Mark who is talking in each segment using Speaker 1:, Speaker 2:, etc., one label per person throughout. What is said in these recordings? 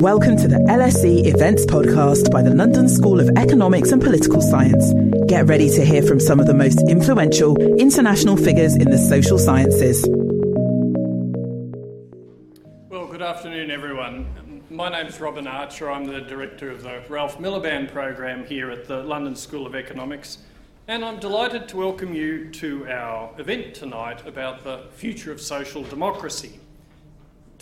Speaker 1: Welcome to the LSE Events Podcast by the London School of Economics and Political Science. Get ready to hear from some of the most influential international figures in the social sciences.
Speaker 2: Well, good afternoon, everyone. My name is Robin Archer. I'm the director of the Ralph Miliband program here at the London School of Economics. And I'm delighted to welcome you to our event tonight about the future of social democracy.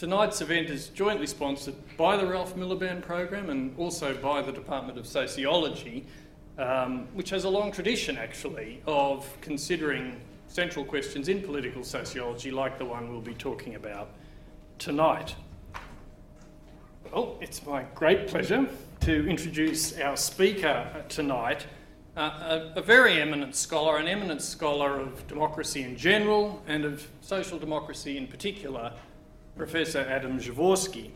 Speaker 2: Tonight's event is jointly sponsored by the Ralph Miliband program and also by the Department of Sociology, um, which has a long tradition actually of considering central questions in political sociology, like the one we'll be talking about tonight. Well, it's my great pleasure to introduce our speaker tonight, uh, a, a, very eminent scholar, an eminent scholar of democracy in general and of social democracy in particular Professor Adam Przeworski.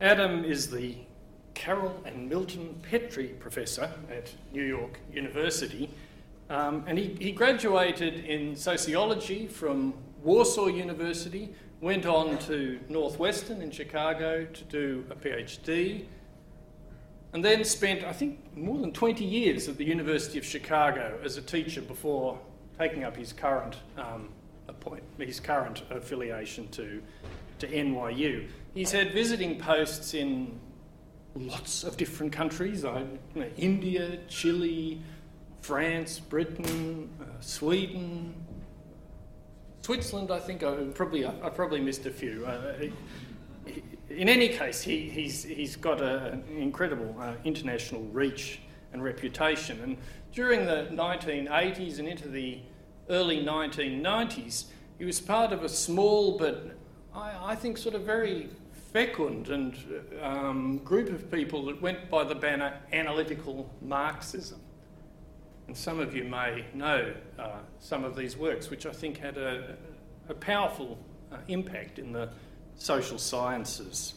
Speaker 2: Adam is the Carol and Milton Petrie Professor at New York University, um, and he, he graduated in sociology from Warsaw University, went on to Northwestern in Chicago to do a PhD, and then spent, I think, more than 20 years at the University of Chicago as a teacher before taking up his current um, his current affiliation to, to NYU. He's had visiting posts in lots of different countries uh, you know, India, Chile, France, Britain, uh, Sweden, Switzerland, I think I probably, I probably missed a few. Uh, in any case, he, he's, he's got a, an incredible uh, international reach and reputation. And during the 1980s and into the early 1990s, he was part of a small but I, I think sort of very fecund and um, group of people that went by the banner analytical Marxism. And some of you may know uh, some of these works, which I think had a, a powerful uh, impact in the social sciences.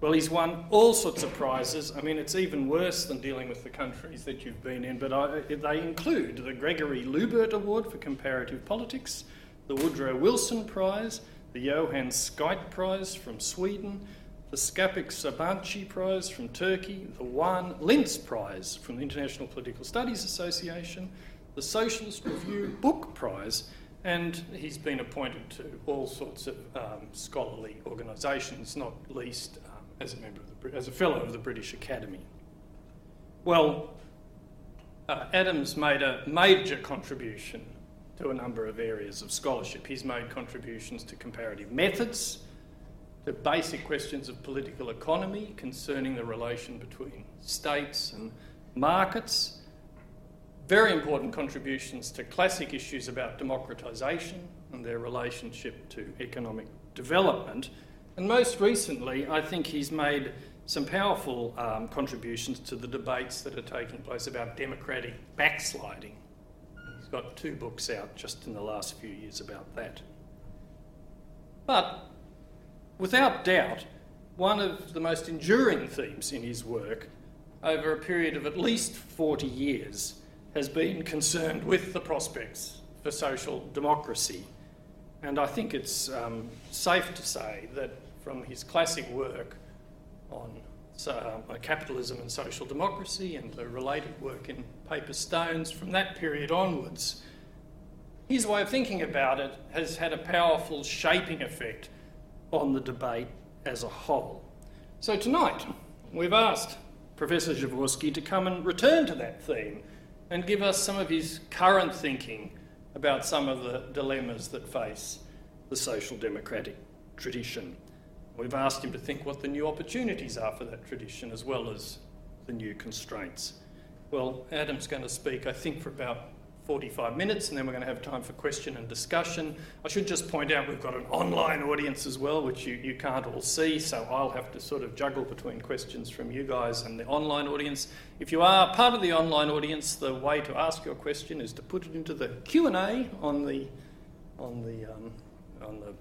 Speaker 2: Well, he's won all sorts of prizes. I mean, it's even worse than dealing with the countries that you've been in, but I, they include the Gregory Luebbert Award for Comparative Politics, the Woodrow Wilson Prize, the Johan Skytte Prize from Sweden, the Sakip Sabanci Prize from Turkey, the Juan Linz Prize from the International Political Studies Association, the Socialist Review Book Prize, and he's been appointed to all sorts of um, scholarly organisations, not least as a member of the, as a fellow of the British Academy. Well, uh, Adams made a major contribution to a number of areas of scholarship. He's made contributions to comparative methods, to basic questions of political economy concerning the relation between states and markets, very important contributions to classic issues about democratisation and their relationship to economic development, and most recently, I think he's made some powerful um, contributions to the debates that are taking place about democratic backsliding. He's got two books out just in the last few years about that. But without doubt, one of the most enduring themes in his work over a period of at least 40 years has been concerned with the prospects for social democracy. And I think it's um, safe to say that from his classic work on uh, capitalism and social democracy and the related work in Paper Stones, from that period onwards, his way of thinking about it has had a powerful shaping effect on the debate as a whole. So tonight, we've asked Professor Przeworski to come and return to that theme and give us some of his current thinking about some of the dilemmas that face the social democratic tradition. We've asked him to think what the new opportunities are for that tradition as well as the new constraints. Well, Adam's going to speak, I think, for about 45 minutes, and then we're going to have time for question and discussion. I should just point out we've got an online audience as well, which you, you can't all see, so I'll have to sort of juggle between questions from you guys and the online audience. If you are part of the online audience, the way to ask your question is to put it into the Q&A on the, on the, um, on the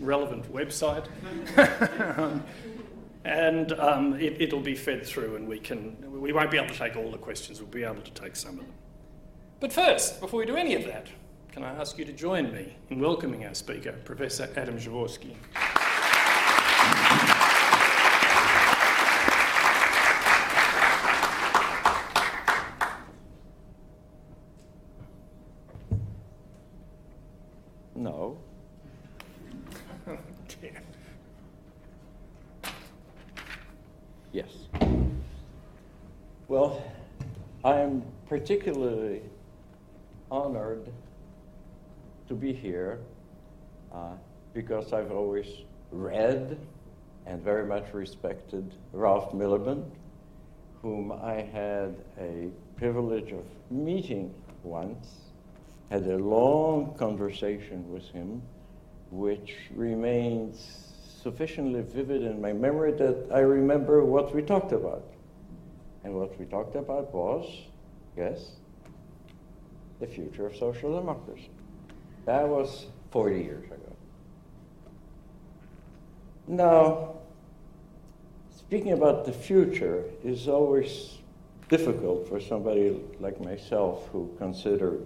Speaker 2: relevant website. and um, it, will be fed through, and we, can, we won't be able to take all the questions, we'll be able to take some of them. But first, before we do any of that, can I ask you to join me in welcoming our speaker, Professor Adam Przeworski.
Speaker 3: No. Well, I'm particularly honored to be here uh, because I've always read and very much respected Ralph Miliband, whom I had a privilege of meeting once, had a long conversation with him, which remains sufficiently vivid in my memory that I remember what we talked about. And what we talked about was, yes, the future of social democracy. That was 40 years ago. Now, speaking about the future is always difficult for somebody like myself who considered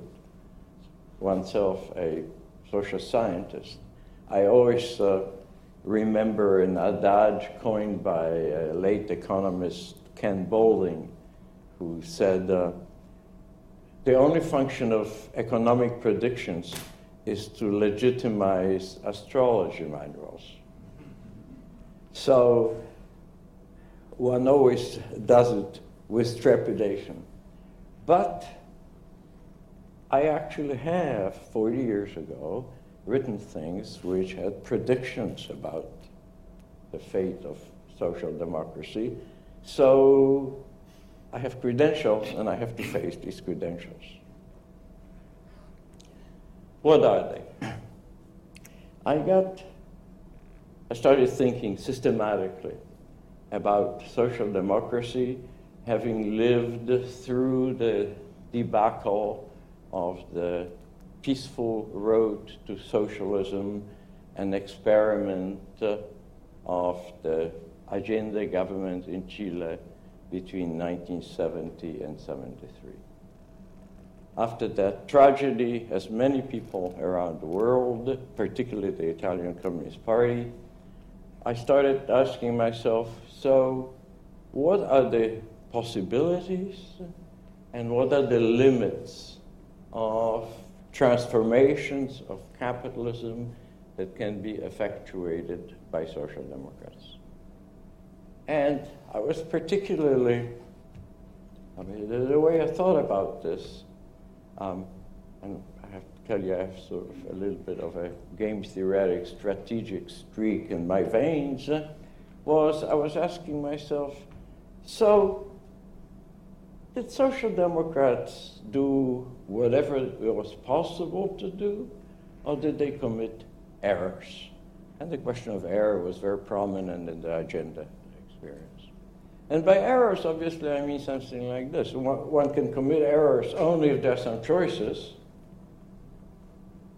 Speaker 3: oneself a social scientist. I always uh, remember an adage coined by a late economist Ken Boulding, who said, uh, the only function of economic predictions is to legitimize astrology manuals. So one always does it with trepidation. But I actually have, 40 years ago, written things which had predictions about the fate of social democracy. So I have credentials and I have to face these credentials. What are they? I got, I started thinking systematically about social democracy, having lived through the debacle of the peaceful road to socialism, an experiment uh, of the Allende government in Chile between 1970 and 73. After that tragedy, as many people around the world, particularly the Italian Communist Party, I started asking myself so, what are the possibilities and what are the limits of transformations of capitalism that can be effectuated by social democrats. And I was particularly, I mean, the, way I thought about this, um, and I have to tell you, I have sort of a little bit of a game theoretic strategic streak in my veins, uh, was I was asking myself, so did social democrats do whatever it was possible to do, or did they commit errors? And the question of error was very prominent in the Allende experience. And by errors, obviously, I mean something like this. One, can commit errors only if there are some choices.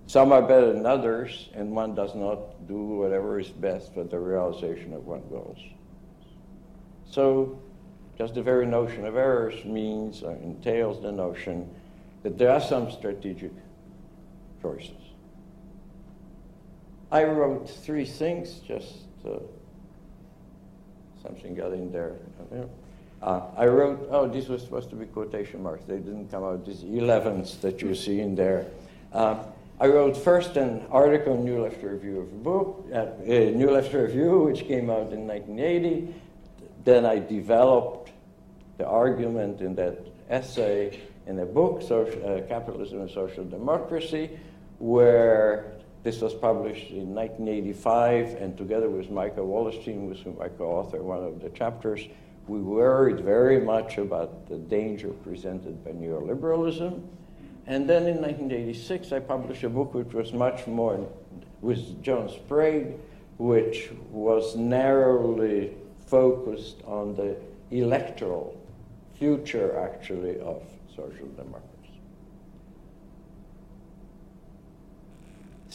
Speaker 3: Some are better than others, and one does not do whatever is best for the realization of one's goals. So just the very notion of errors means or entails the notion that there are some strategic choices. I wrote three things, just uh, something got in there. Uh, I wrote, oh, these were supposed to be quotation marks. They didn't come out, these 11s that you see in there. Uh, I wrote first an article in New Left Review of a book, uh, New Left Review, which came out in 1980. Then I developed the argument in that essay in a book, social, uh, Capitalism and Social Democracy, where this was published in 1985, and together with Michael Wallerstein, with whom I co-author one of the chapters, we worried very much about the danger presented by neoliberalism. And then in 1986, I published a book which was much more, with John Sprague, which was narrowly focused on the electoral future, actually, of social democracy.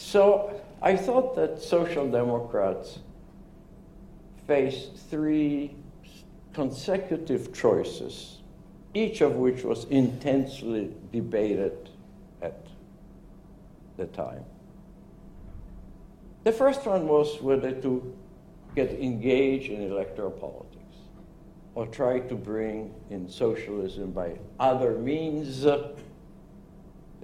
Speaker 3: So I thought that social democrats faced three consecutive choices, each of which was intensely debated at the time. The first one was whether to get engaged in electoral politics or try to bring in socialism by other means. They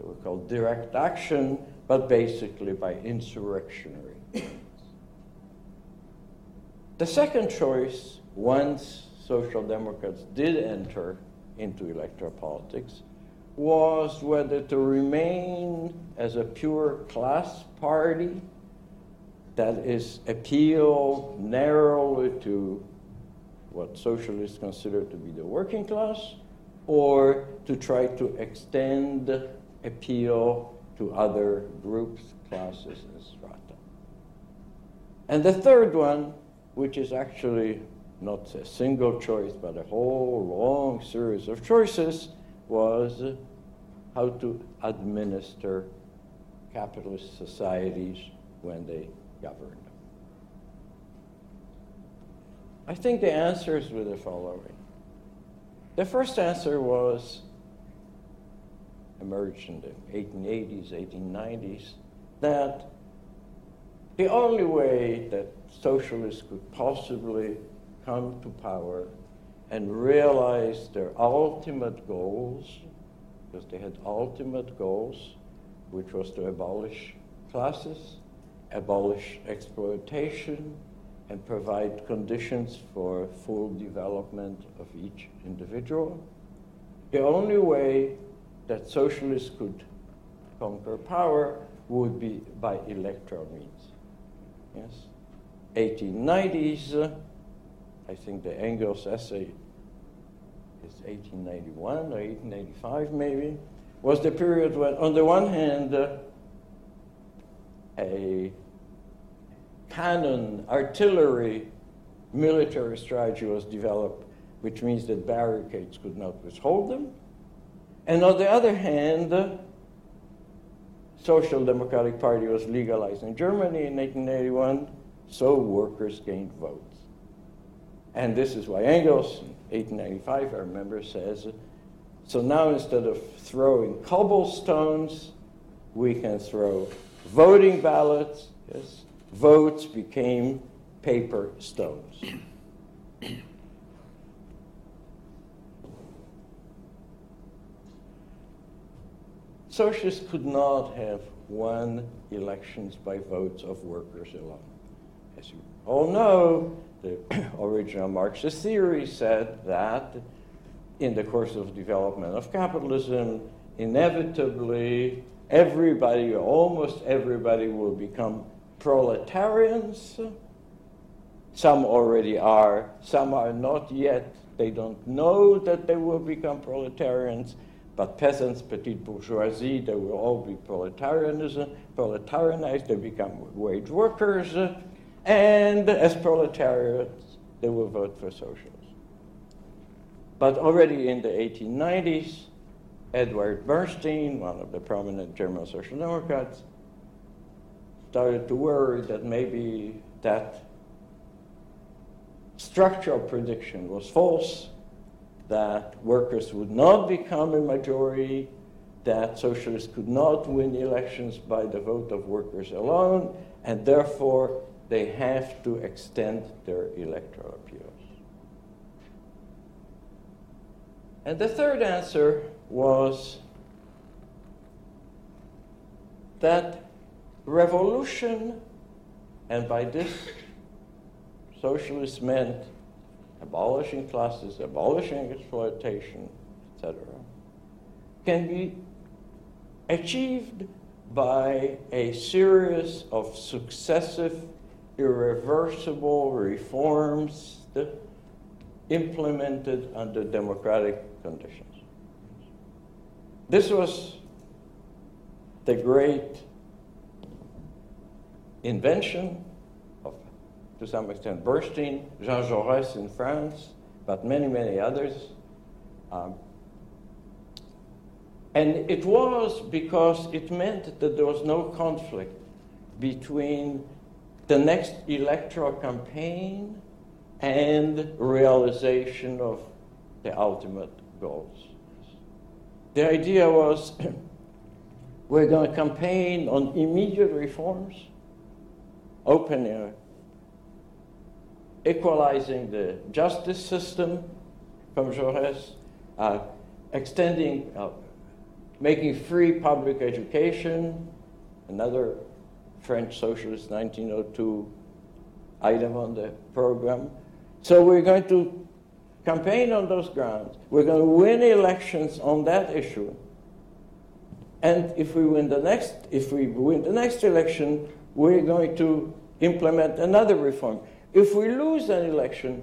Speaker 3: were called direct action, but basically by insurrectionary means. The second choice, once Social Democrats did enter into electoral politics, was whether to remain as a pure class party that is appeal narrowly to what socialists consider to be the working class, or to try to extend appeal to other groups, classes, and strata. And the third one, which is actually not a single choice, but a whole long series of choices, was how to administer capitalist societies when they govern. I think the answers were the following. The first answer was emerged in the 1880s, 1890s, that the only way that socialists could possibly come to power and realize their ultimate goals, because they had ultimate goals, which was to abolish classes, abolish exploitation, and provide conditions for full development of each individual. The only way that socialists could conquer power would be by electoral means. Yes? 1890s, uh, I think the Engels essay is 1891 or 1885 maybe, was the period when, on the one hand, uh, a cannon, artillery, military strategy was developed, which means that barricades could not withhold them. And on the other hand, the Social Democratic Party was legalized in Germany in 1881, so workers gained votes. And this is why Engels, in 1895, I remember, says, so now instead of throwing cobblestones, we can throw voting ballots, yes, votes became paper stones. Socialists could not have won elections by votes of workers alone. As you all know, the original Marxist theory said that in the course of development of capitalism, inevitably everybody, almost everybody, will become proletarians. Some already are, some are not yet. They don't know that they will become proletarians, but peasants, petite bourgeoisie, they will all be proletarianism, proletarianized, they become wage workers, and as proletarians, they will vote for socialism. But already in the 1890s, Edward Bernstein, one of the prominent German social democrats, started to worry that maybe that structural prediction was false, that workers would not become a majority, that socialists could not win elections by the vote of workers alone, and therefore they have to extend their electoral appeals. And the third answer was that revolution, and by this, socialists meant abolishing classes, abolishing exploitation, etc., can be achieved by a series of successive, irreversible reforms implemented under democratic conditions. This was the great invention to some extent, Bernstein, Jean Jaurès in France, but many, many others. Um, and it was because it meant that there was no conflict between the next electoral campaign and realization of the ultimate goals. The idea was we're going to campaign on immediate reforms opening, equalizing the justice system from Jaurès, uh, extending, uh, making free public education, another French socialist, 1902, item on the program. So we're going to campaign on those grounds. We're going to win elections on that issue. And if we win the next, if we win the next election, we're going to implement another reform. If we lose an election,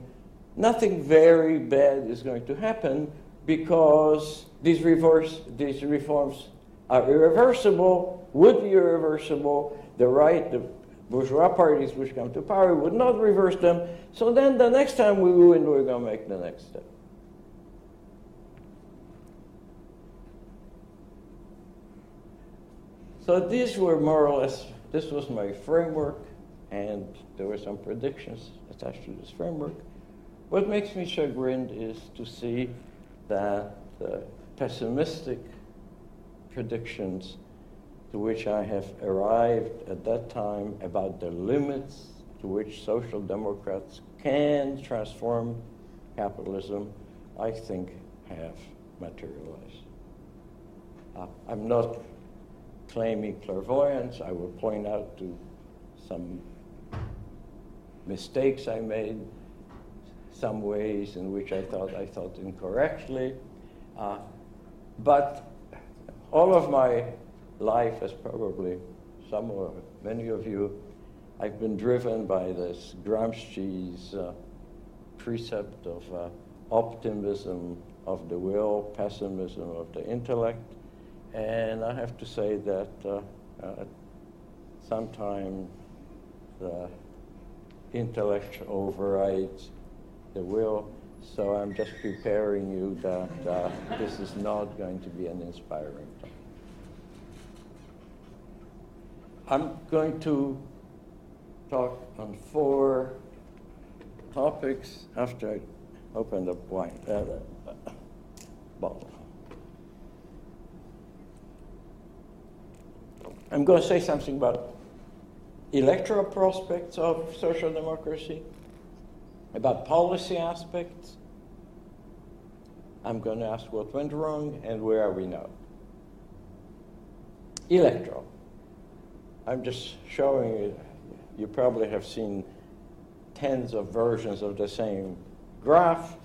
Speaker 3: nothing very bad is going to happen because these, reverse, these reforms are irreversible, would be irreversible. The right, the bourgeois parties which come to power would not reverse them. So then the next time we win, we're going to make the next step. So these were more or less, this was my framework, and there were some predictions attached to this framework. What makes me chagrined is to see that the pessimistic predictions to which I have arrived at that time about the limits to which social democrats can transform capitalism, I think have materialized. Uh, I'm not claiming clairvoyance. I will point out to some mistakes I made, some ways in which I thought I thought incorrectly. Uh, but all of my life, as probably some or many of you, I've been driven by this Gramsci's uh, precept of uh, optimism of the will, pessimism of the intellect. And I have to say that uh, uh sometimes the intellect overrides the will. So I'm just preparing you that uh, this is not going to be an inspiring talk. I'm going to talk on four topics after I open the wine uh, uh, bottle. I'm going to say something about electoral prospects of social democracy, about policy aspects. I'm going to ask what went wrong and where are we now. Electoral. I'm just showing you, you probably have seen tens of versions of the same graph.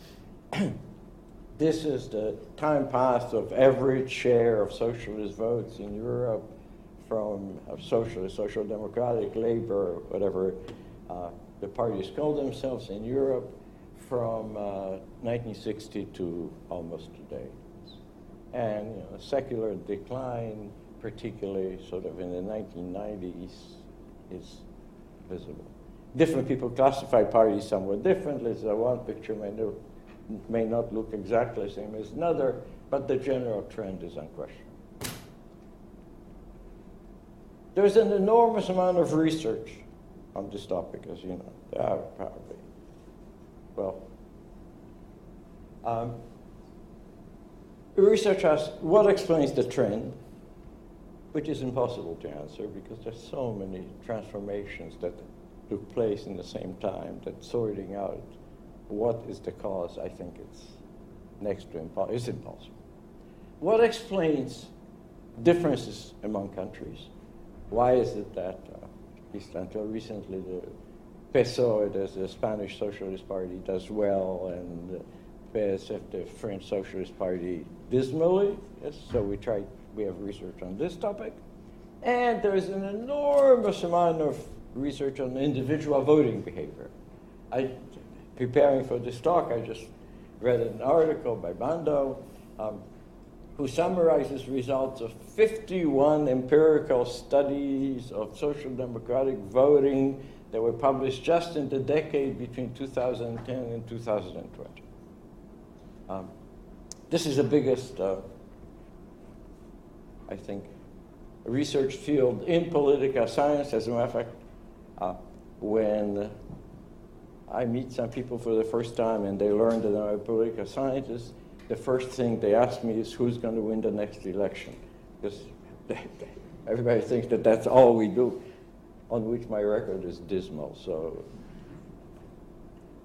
Speaker 3: this is the time passed of average share of socialist votes in Europe from socialist, social democratic, labor, whatever uh, the parties call themselves in Europe from uh, 1960 to almost today. And you know, secular decline particularly sort of in the 1990s, is visible. Different people classify parties somewhat differently, so one picture may, may not look exactly the same as another, but the general trend is unquestionable. There's an enormous amount of research on this topic, as you know. Probably, well, um, research asks what explains the trend which is impossible to answer because there's so many transformations that took place in the same time that sorting out what is the cause, I think it's next to impossible. What explains differences among countries? Why is it that, uh, at least until recently, the PSOE, the Spanish Socialist Party, does well, and the PSF, the French Socialist Party, dismally? Yes, so we tried we have research on this topic. And there's an enormous amount of research on individual voting behavior. I, preparing for this talk, I just read an article by Bandau um, who summarizes results of 51 empirical studies of social democratic voting that were published just in the decade between 2010 and 2020. Um, this is the biggest uh, I think, research field in political science. As a matter of fact, uh, when I meet some people for the first time and they learn that I'm a political scientist, the first thing they ask me is who's going to win the next election. Because everybody thinks that that's all we do, on which my record is dismal. So,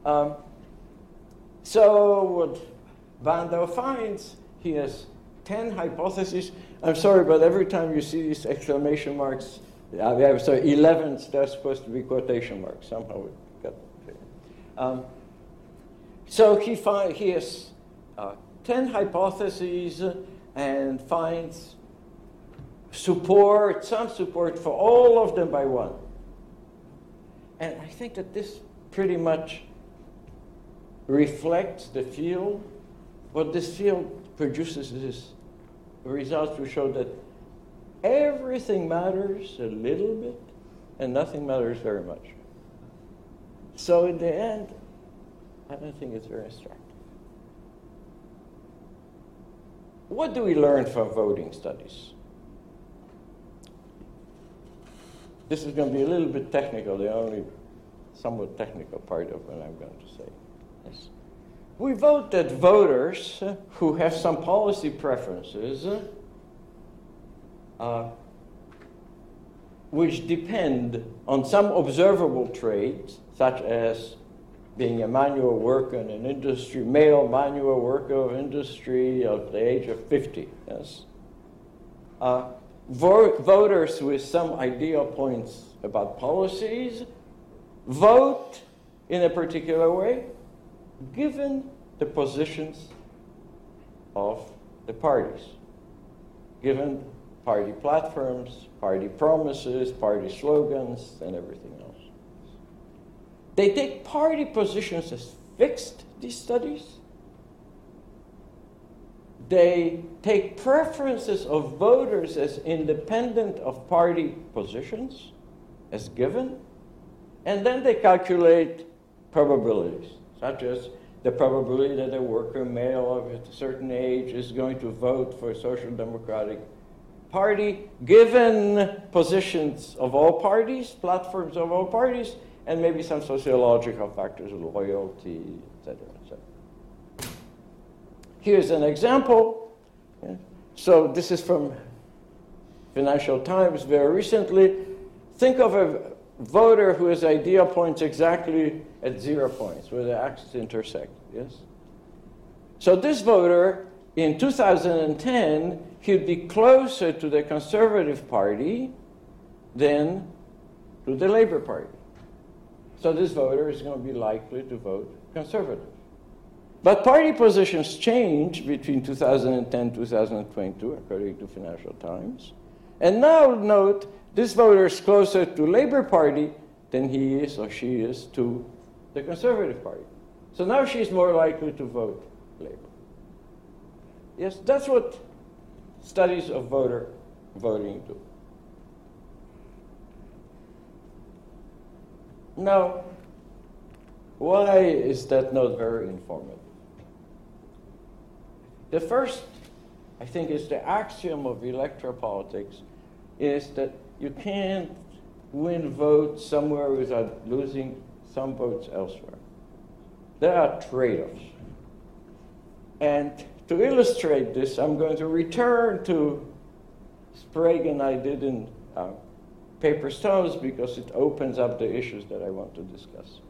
Speaker 3: um, so what Bandau finds, he has 10 hypotheses I'm sorry, but every time you see these exclamation marks, Yeah, so 11, that's supposed to be quotation marks. Somehow it got. Um, so he, find, he has uh, 10 hypotheses and finds support, some support for all of them by one. And I think that this pretty much reflects the field. What this field produces is results which show that everything matters a little bit and nothing matters very much. So in the end, I don't think it's very instructive. What do we learn from voting studies? This is going to be a little bit technical, the only somewhat technical part of what I'm going to say. Yes. We vote that voters who have some policy preferences uh, which depend on some observable traits, such as being a manual worker in an industry, male manual worker of industry of the age of 50, yes. Uh, vo- voters with some ideal points about policies vote in a particular way given the positions of the parties, given party platforms, party promises, party slogans, and everything else. They take party positions as fixed, these studies. They take preferences of voters as independent of party positions, as given, and then they calculate probabilities, such as the probability that a worker male of a certain age is going to vote for a social democratic party, given positions of all parties, platforms of all parties, and maybe some sociological factors, of loyalty, etc. etc. Here's an example. So this is from Financial Times very recently. Think of a voter who has ideal points exactly at zero points, where the axes intersect. Yes. So this voter in 2010, he'd be closer to the Conservative Party than to the Labour Party. So this voter is going to be likely to vote Conservative. But party positions change between 2010 and 2022, according to Financial Times. And now note, this voter is closer to Labour Party than he is or she is to the Conservative Party. So now she's more likely to vote Labour. Yes, that's what studies of voter voting do. Now, why is that not very informative? The first, I think, is the axiom of electoral politics is that you can't win votes somewhere without losing some votes elsewhere. There are trade offs. And to illustrate this, I'm going to return to Sprague and I did in uh, Paper Stones because it opens up the issues that I want to discuss.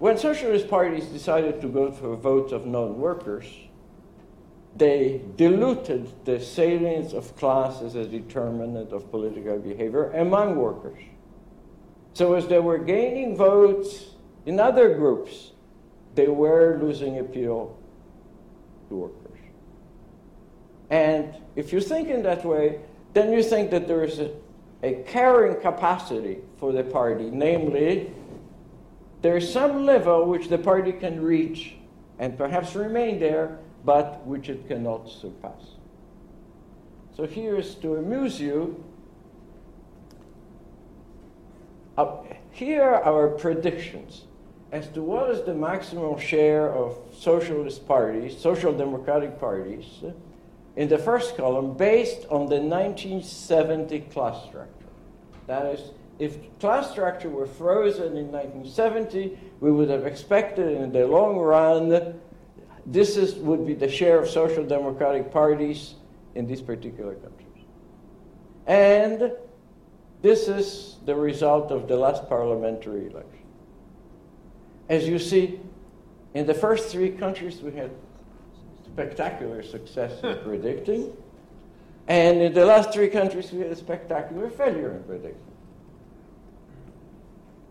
Speaker 3: When socialist parties decided to go for votes of non-workers, they diluted the salience of class as a determinant of political behavior among workers. So as they were gaining votes in other groups, they were losing appeal to workers. And if you think in that way, then you think that there is a, a carrying capacity for the party, namely, there is some level which the party can reach and perhaps remain there, but which it cannot surpass. So here's to amuse you. Uh, here are our predictions as to what is the maximum share of socialist parties, social democratic parties, in the first column based on the 1970 class structure. That is, if class structure were frozen in 1970, we would have expected in the long run this is, would be the share of social democratic parties in these particular countries. And this is the result of the last parliamentary election. As you see, in the first three countries, we had spectacular success in predicting. And in the last three countries, we had a spectacular failure in predicting.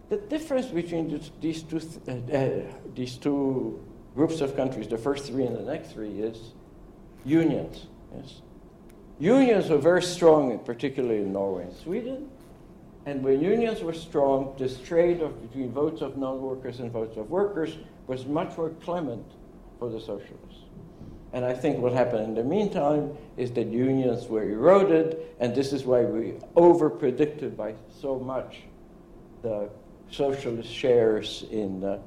Speaker 3: The difference between these two, uh, uh, these two groups of countries, the first three and the next three, is unions. Yes. Unions were very strong, particularly in Norway and Sweden. And when unions were strong, this trade of, between votes of non-workers and votes of workers was much more clement for the socialists. And I think what happened in the meantime is that unions were eroded, and this is why we over-predicted by so much the socialist shares in uh,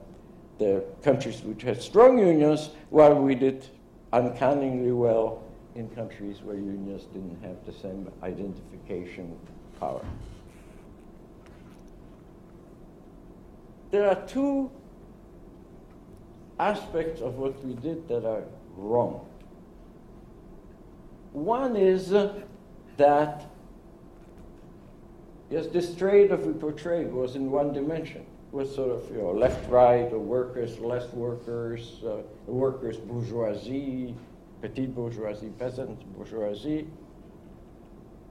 Speaker 3: the countries which had strong unions, while we did uncannily well in countries where unions didn't have the same identification power. There are two aspects of what we did that are wrong. One is uh, that, yes, this trade that we portrayed was in one dimension, was sort of, you know, left, right, or workers, less workers, uh, workers, bourgeoisie, petite bourgeoisie, peasant bourgeoisie.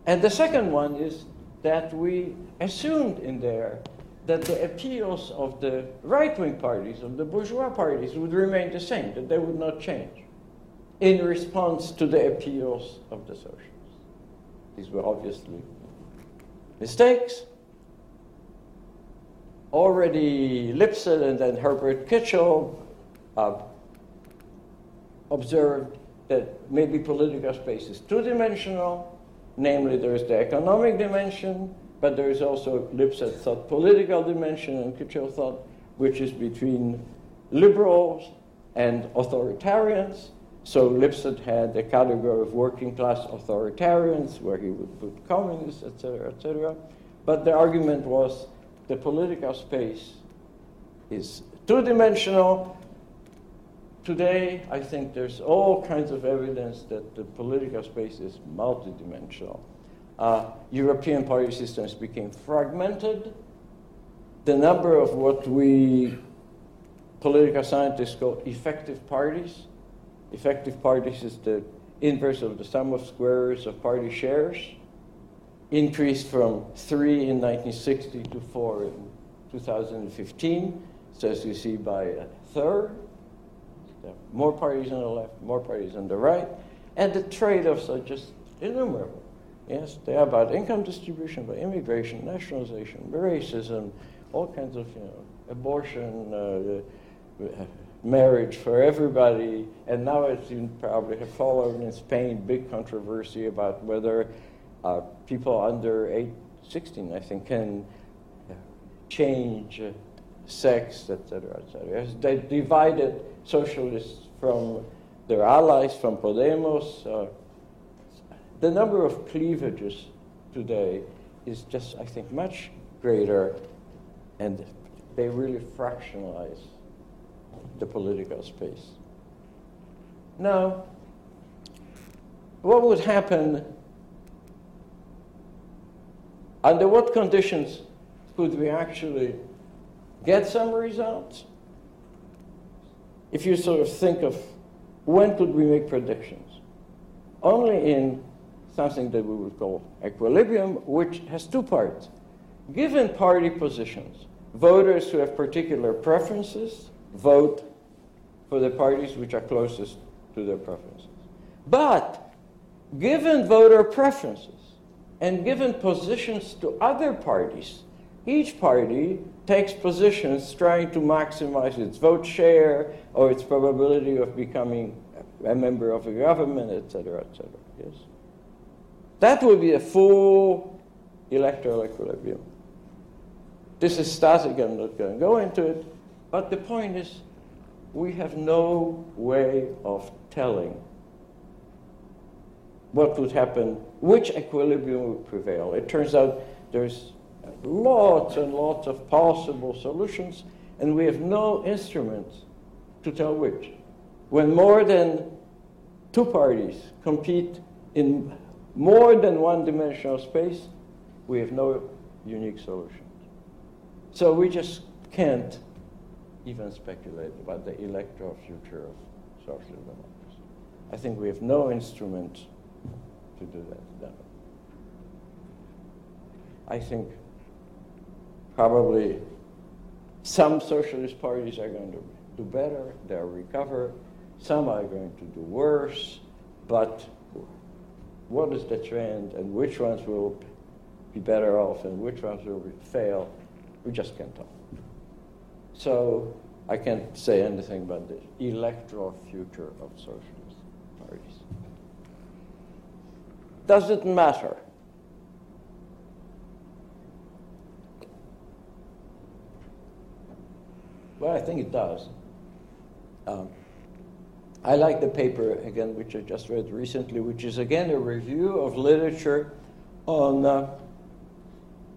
Speaker 3: And the second one is that we assumed in there that the appeals of the right wing parties, of the bourgeois parties, would remain the same, that they would not change in response to the appeals of the socialists. These were obviously mistakes. Already Lipset and then Herbert Kitschelt uh, observed that maybe political space is two dimensional, namely, there is the economic dimension, but there is also Lipset thought political dimension, and Kitschelt thought, which is between liberals and authoritarians. So Lipset had a category of working class authoritarians, where he would put communists, etc., etc. But the argument was the political space is two dimensional. Today, I think there's all kinds of evidence that the political space is multidimensional. Uh, European party systems became fragmented. The number of what we political scientists call effective parties effective parties is the inverse of the sum of squares of party shares, increased from three in 1960 to four in 2015. So as you see, by a third. More parties on the left, more parties on the right, and the trade-offs are just innumerable. Yes, they are about income distribution, about immigration, nationalization, racism, all kinds of you know abortion. Uh, marriage for everybody. And now, it's you probably followed in Spain, big controversy about whether uh, people under age 16, I think, can change sex, etc., etc. They divided socialists from their allies, from Podemos. Uh, the number of cleavages today is just, I think, much greater, and they really fractionalize the political space. Now, what would happen? Under what conditions could we actually get some results? If you sort of think of when could we make predictions? Only in something that we would call equilibrium, which has two parts. Given party positions, voters who have particular preferences vote for the parties which are closest to their preferences. But given voter preferences and given positions to other parties, each party takes positions trying to maximize its vote share or its probability of becoming a member of a government, etc., etc. Yes, that would be a full electoral equilibrium. This is static. I'm not going to go into it, but the point is we have no way of telling what would happen, which equilibrium would prevail. It turns out there's lots and lots of possible solutions, and we have no instruments to tell which. When more than two parties compete in more than one dimensional space, we have no unique solutions. So we just can't even speculate about the electoral future of social democracy. I think we have no instrument to do that. No. I think probably some socialist parties are going to do better, they'll recover. Some are going to do worse, but what is the trend and which ones will be better off and which ones will fail, we just can't tell. So I can't say anything about the electoral future of socialist parties. Does it matter? Well, I think it does. Um, I like the paper, again, which I just read recently, which is again a review of literature on uh,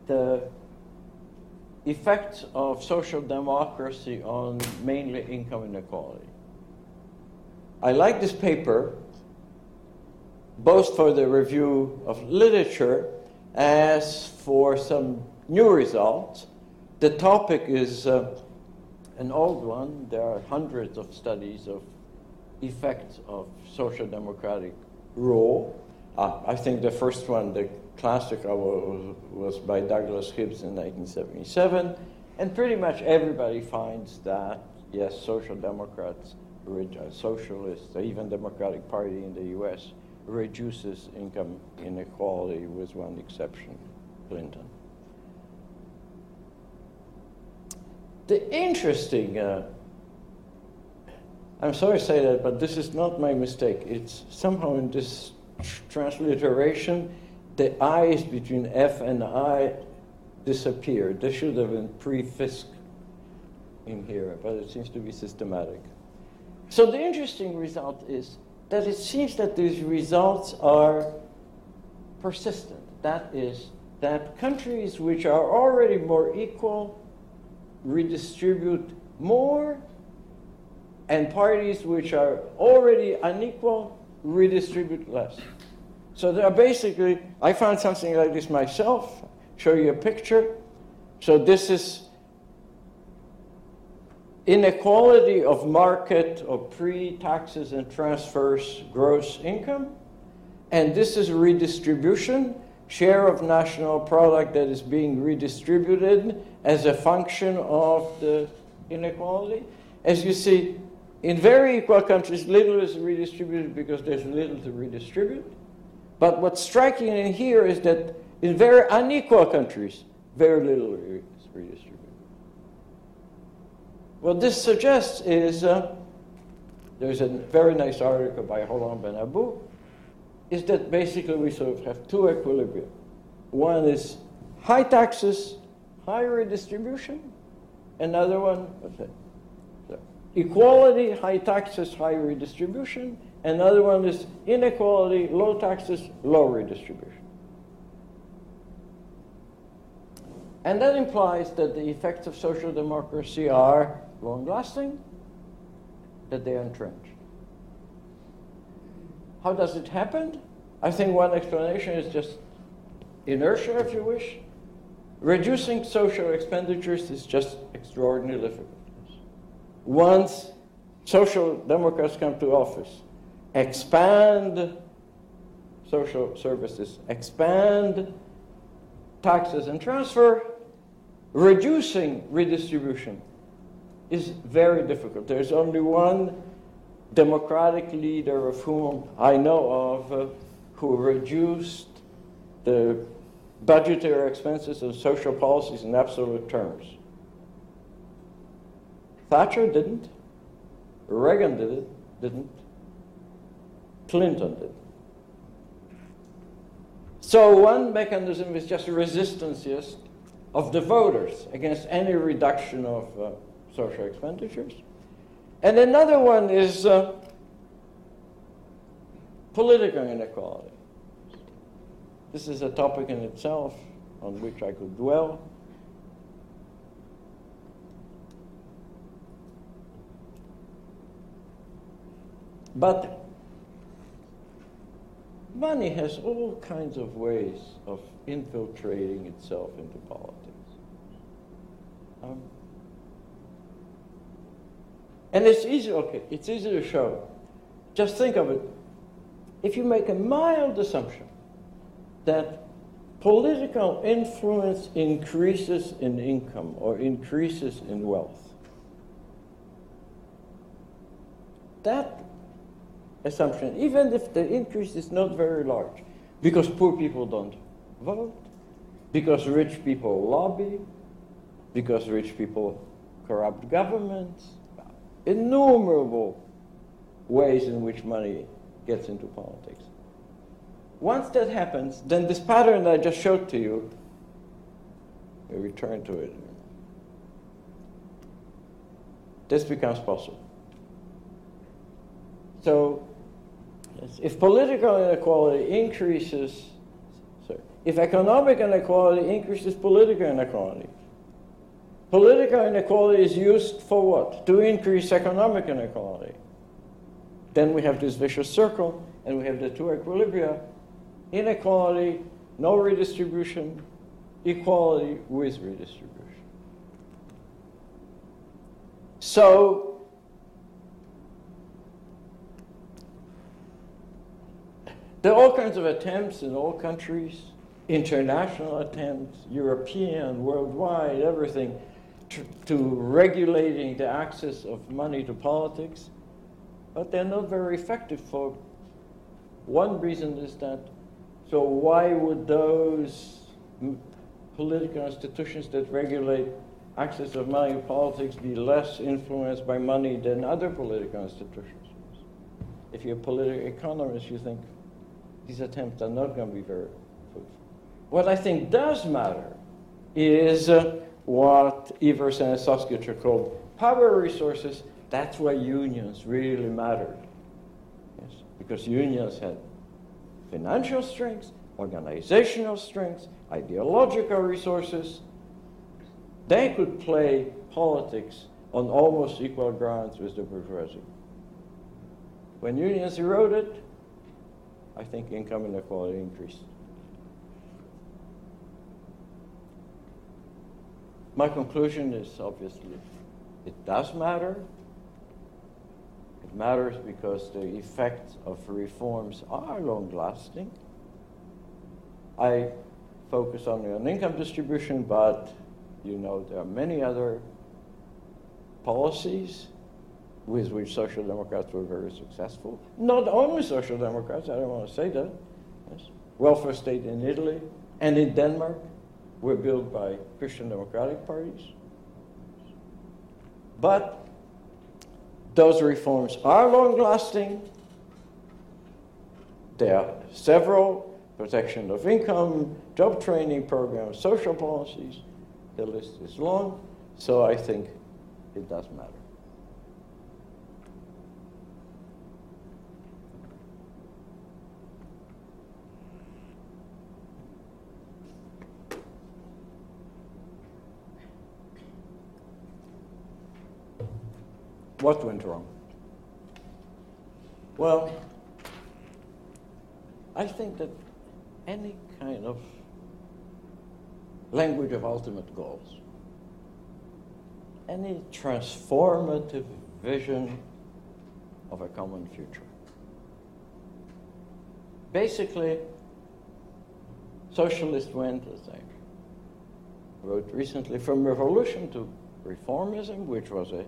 Speaker 3: the effects of social democracy on mainly income inequality. I like this paper both for the review of literature as for some new results. The topic is uh, an old one. There are hundreds of studies of effects of social democratic rule. Uh, I think the first one, the classic was, was by Douglas Hibbs in 1977, and pretty much everybody finds that, yes, social democrats, uh, socialists, even Democratic Party in the US, reduces income inequality with one exception, Clinton. The interesting, uh, I'm sorry to say that, but this is not my mistake. It's somehow in this transliteration, the I's between F and I disappeared. This should have been pre-Fisk in here, but it seems to be systematic. So the interesting result is that it seems that these results are persistent. That is, that countries which are already more equal redistribute more, and parties which are already unequal redistribute less. So there are basically, I found something like this myself, show you a picture. So this is inequality of market of pre-taxes and transfers gross income. And this is redistribution, share of national product that is being redistributed as a function of the inequality. As you see, in very equal countries, little is redistributed because there's little to redistribute. But what's striking in here is that in very unequal countries, very little is redistributed. What this suggests is uh, there's a very nice article by Roland Benabou, is that basically we sort of have two equilibria. One is high taxes, high redistribution. Another one? So, equality, high taxes, high redistribution. Another one is inequality, low taxes, low redistribution. And that implies that the effects of social democracy are long lasting, that they are entrenched. How does it happen? I think one explanation is just inertia, if you wish. Reducing social expenditures is just extraordinarily difficult. Once social democrats come to office, expand social services, expand taxes and transfer, reducing redistribution is very difficult. There's only one democratic leader of whom I know of uh, who reduced the budgetary expenses and social policies in absolute terms. Thatcher didn't. Reagan did it, didn't. Clinton did. So one mechanism is just resistance, yes, of the voters against any reduction of uh, social expenditures. And another one is uh, political inequality. This is a topic in itself on which I could dwell. But money has all kinds of ways of infiltrating itself into politics. Um, and it's easy, okay, it's easy to show. Just think of it. If you make a mild assumption that political influence increases in income or increases in wealth. That assumption, even if the increase is not very large, because poor people don't vote, because rich people lobby, because rich people corrupt governments, innumerable ways in which money gets into politics. Once that happens, then this pattern I just showed to you, we return to it. This becomes possible. So, if political inequality increases, sorry, if economic inequality increases political inequality, political inequality is used for what? To increase economic inequality. Then we have this vicious circle, and we have the two equilibria inequality, no redistribution, equality with redistribution. So, there are all kinds of attempts in all countries, international attempts, European, worldwide, everything, to, to regulating the access of money to politics but they're not very effective for one reason is that so why would those political institutions that regulate access of money to politics be less influenced by money than other political institutions? If you're a political economist, you think these attempts are not going to be very fruitful. What I think does matter is uh, what Evers and Sosgetcher called power resources that's why unions really mattered. Yes, because unions had financial strengths, organizational strengths, ideological resources. They could play politics on almost equal grounds with the bourgeoisie. When unions eroded, I think income inequality increased. My conclusion is obviously it does matter. It matters because the effects of reforms are long lasting. I focus only on income distribution, but you know there are many other policies with which social democrats were very successful. Not only social democrats, I don't want to say that. Yes. Welfare state in Italy and in Denmark were built by Christian democratic parties. But those reforms are long lasting. There are several protection of income, job training programs, social policies. The list is long, so I think it does matter. What went wrong? Well, I think that any kind of language of ultimate goals, any transformative vision of a common future. Basically, socialists went, I wrote recently, from revolution to reformism, which was a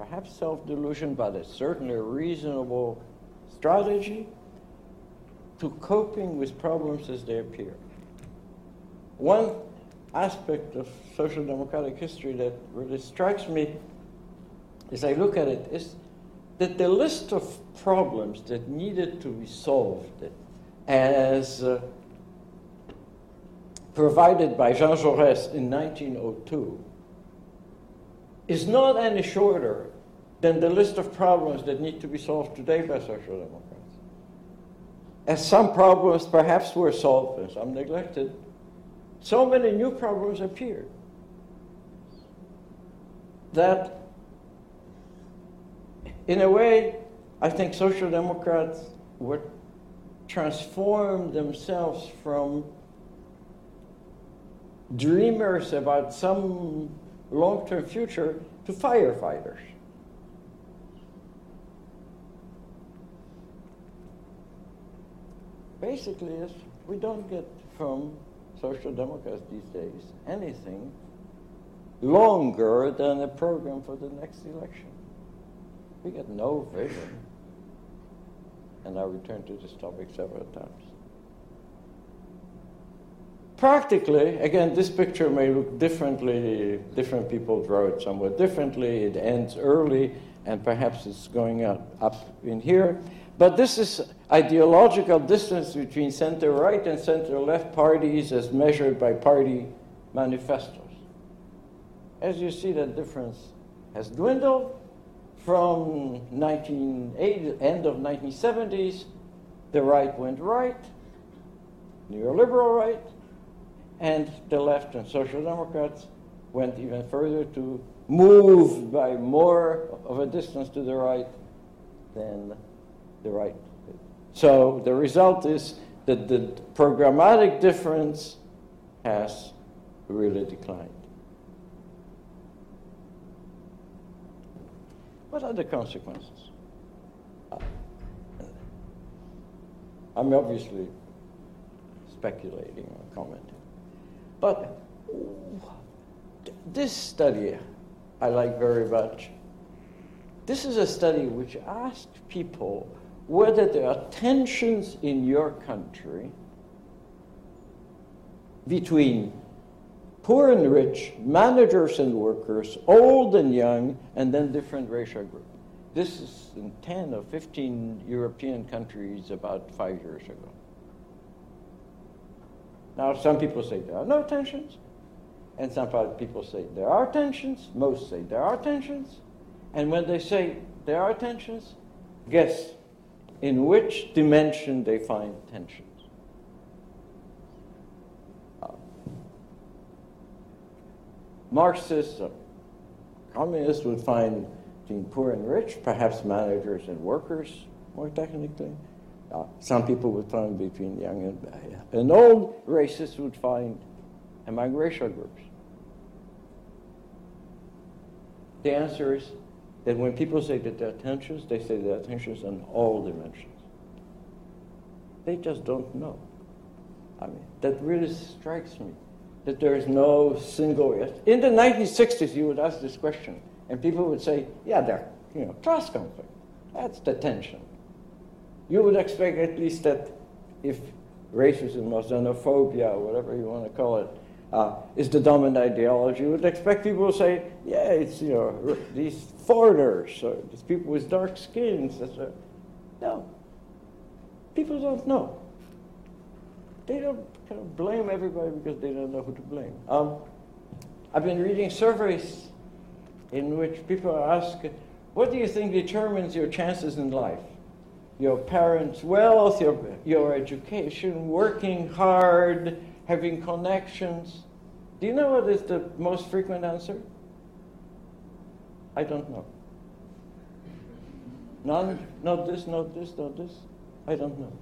Speaker 3: perhaps self-delusion, but it's certainly a reasonable strategy to coping with problems as they appear. One aspect of social democratic history that really strikes me as I look at it is that the list of problems that needed to be solved as uh, provided by Jean Jaurès in 1902 is not any shorter than the list of problems that need to be solved today by social democrats. As some problems perhaps were solved and some neglected, so many new problems appeared that, in a way, I think social democrats were transformed themselves from dreamers about some long term future to firefighters. Basically, we don't get from social democrats these days anything longer than a program for the next election. We get no vision. And I returned to this topic several times. Practically, again, this picture may look differently, different people draw it somewhat differently. It ends early, and perhaps it's going up, in here. But this is ideological distance between center right and center left parties as measured by party manifestos. As you see, that difference has dwindled from 1980, end of 1970s. The right went right, neoliberal right, and the left and social democrats went even further to move by more of a distance to the right than the right. So the result is that the programmatic difference has really declined. What are the consequences? I'm obviously speculating or commenting. But this study I like very much. This is a study which asked people whether there are tensions in your country between poor and rich, managers and workers, old and young, and then different racial groups. This is in 10 or 15 European countries about five years ago. Now, some people say there are no tensions, and some people say there are tensions, most say there are tensions, and when they say there are tensions, guess in which dimension they find tensions. Uh, Marxists communists would find between poor and rich, perhaps managers and workers, more technically. Uh, some people would find between young and, uh, and old. Racists would find among racial groups. The answer is that when people say that there are tensions, they say there are tensions on all dimensions. They just don't know. I mean, that really strikes me that there is no single. In the 1960s, you would ask this question, and people would say, "Yeah, there, you know, class conflict. That's the tension." You would expect at least that if racism or xenophobia or whatever you want to call it uh, is the dominant ideology. You would expect people to say, yeah, it's, you know, these foreigners, or these people with dark skins. Etc. No. People don't know. They don't kind of blame everybody because they don't know who to blame. Um, I've been reading surveys in which people asked, what do you think determines your chances in life? Your parents' wealth, your, your education, working hard, having connections. Do you know what is the most frequent answer? I don't know. None, not this, not this, not this. I don't know.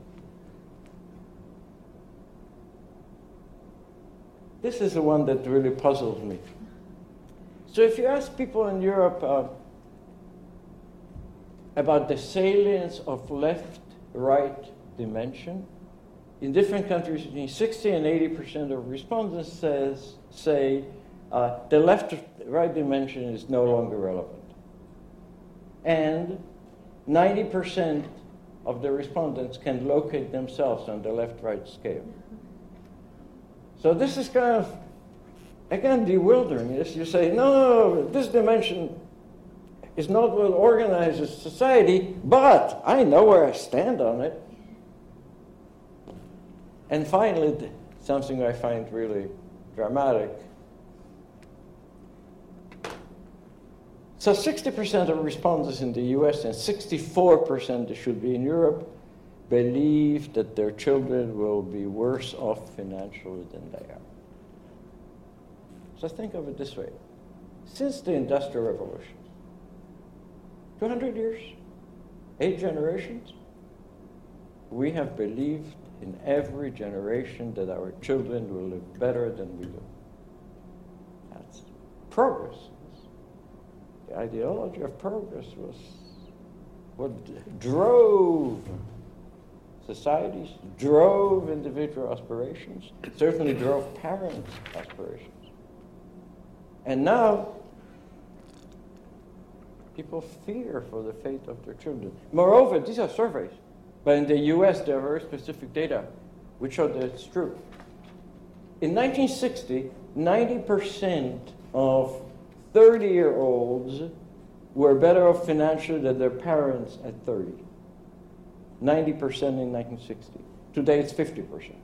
Speaker 3: This is the one that really puzzles me. So if you ask people in Europe uh, about the salience of left-right dimension, in different countries, between 60 and 80 percent of respondents says, say uh, the left-right dimension is no longer relevant. And 90 percent of the respondents can locate themselves on the left-right scale. So this is kind of, again, bewildering. Yes, you say, no, no, this dimension is not well organized as society, but I know where I stand on it. And finally, something I find really dramatic. So 60% of respondents in the US and 64% should be in Europe believe that their children will be worse off financially than they are. So think of it this way. Since the Industrial Revolution, 200 years, eight generations, we have believed in every generation that our children will live better than we do. That's progress. The ideology of progress was what drove societies, drove individual aspirations, certainly drove parents' aspirations. And now, people fear for the fate of their children. Moreover, these are surveys, but in the US, there are very specific data which show that it's true. In 1960, 90% of 30 year olds were better off financially than their parents at 30. 90% in 1960. Today it's 50%.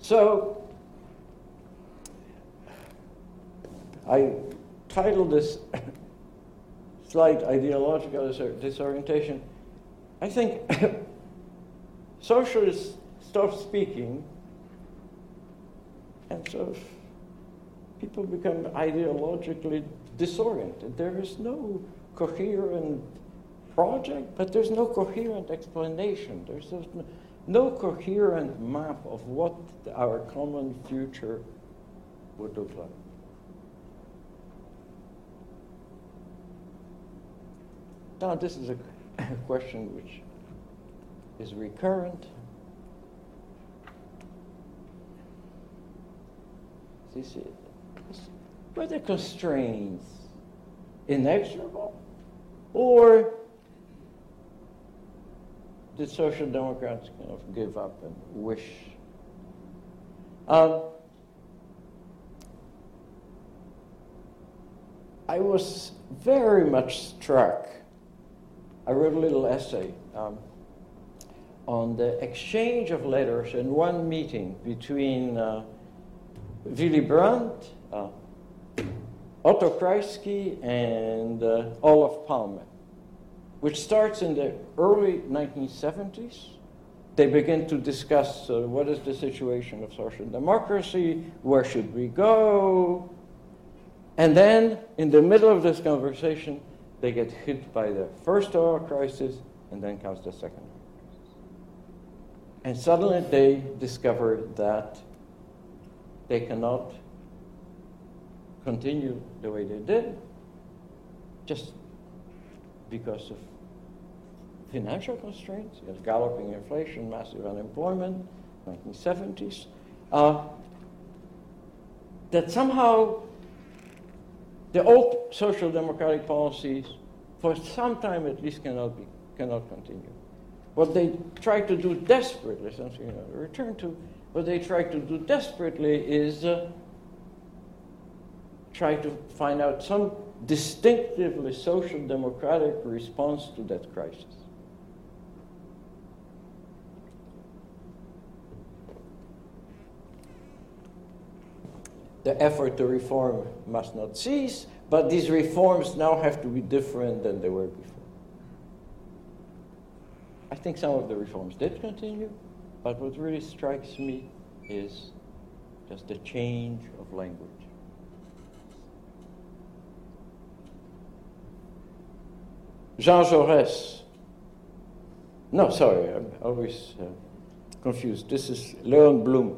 Speaker 3: So, I titled this slight ideological disorientation. I think socialists stop speaking and so people become ideologically disoriented. There is no coherent project, but there's no coherent explanation. There's no, no coherent map of what our common future would look like. Now, this is a question which is recurrent. You see, were the constraints inexorable? Or did social democrats kind of give up and wish? Um, I was very much struck. I wrote a little essay um, on the exchange of letters in one meeting between uh, Willy Brandt, uh, Otto Kreisky, and uh, Olof Palme, which starts in the early 1970s. They begin to discuss uh, what is the situation of social democracy, where should we go, and then in the middle of this conversation, they get hit by the first oil crisis, and then comes the second. And suddenly they discover that they cannot continue the way they did just because of financial constraints, you galloping inflation, massive unemployment, 1970s, uh, that somehow the old social democratic policies, for some time at least, cannot, be, cannot continue. What they try to do desperately, something you know, return to, what they try to do desperately is uh, try to find out some distinctively social democratic response to that crisis. The effort to reform must not cease, but these reforms now have to be different than they were before. I think some of the reforms did continue, but what really strikes me is just the change of language. Jean Jaurès. No, sorry, I'm always uh, confused. This is Leon Blum.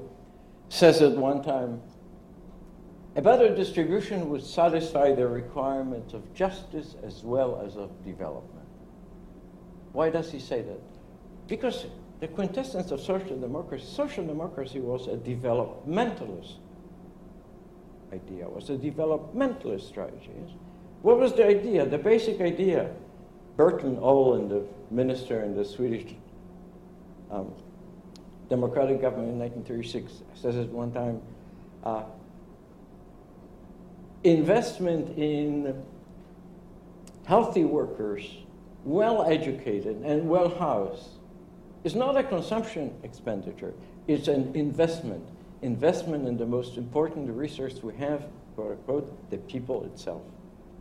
Speaker 3: Says at one time, a better distribution would satisfy the requirements of justice as well as of development. Why does he say that? Because the quintessence of social democracy, social democracy was a developmentalist idea, was a developmentalist strategy. What was the idea, the basic idea? Bertil Ohlin, the minister in the Swedish um, democratic government in 1936, says at one time, uh, investment in healthy workers, well educated and well housed, is not a consumption expenditure, it's an investment. Investment in the most important resource we have, quote unquote, the people itself.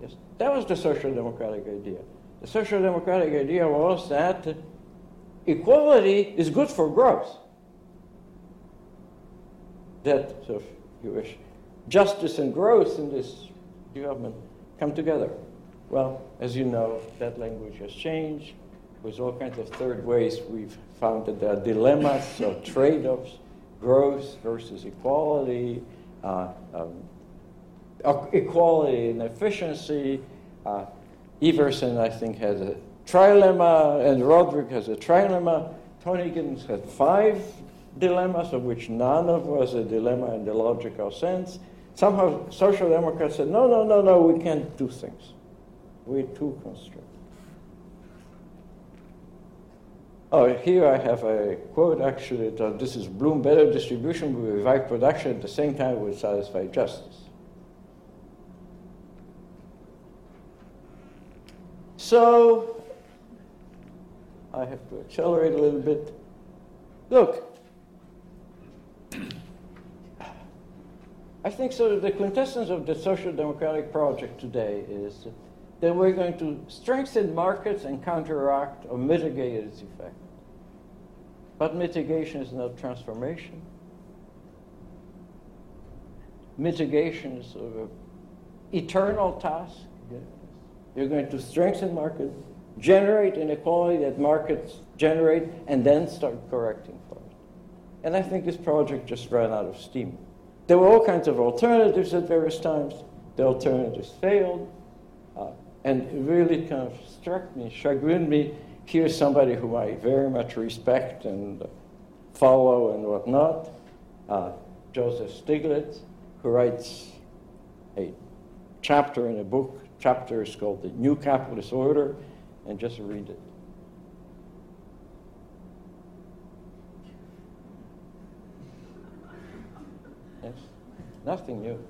Speaker 3: Yes, that was the social democratic idea. The social democratic idea was that equality is good for growth. That, so if you wish, justice and growth in this development come together. Well, as you know, that language has changed with all kinds of third ways, we've found that there are dilemmas, so trade-offs, growth versus equality, uh, um, equality and efficiency. Uh, Iversen, I think, has a trilemma, and Rodrik has a trilemma. Tony Giddens had five dilemmas, of which none of was a dilemma in the logical sense. Somehow, social democrats said, no, no, no, no, we can't do things. We're too constrained. Oh, here I have a quote actually that this is Blum better distribution will revive production at the same time will satisfy justice. So I have to accelerate a little bit. Look, I think so. The quintessence of the social democratic project today is that we're going to strengthen markets and counteract or mitigate its effect. But mitigation is not transformation. Mitigation is sort of an eternal task. You're going to strengthen markets, generate inequality that markets generate, and then start correcting for it. And I think this project just ran out of steam. There were all kinds of alternatives at various times. The alternatives failed. Uh, and it really kind of struck me, chagrined me. Here's somebody whom I very much respect and follow and whatnot, uh, Joseph Stiglitz, who writes a chapter in a book. Chapter is called The New Capitalist Order, and just read it. Nothing new.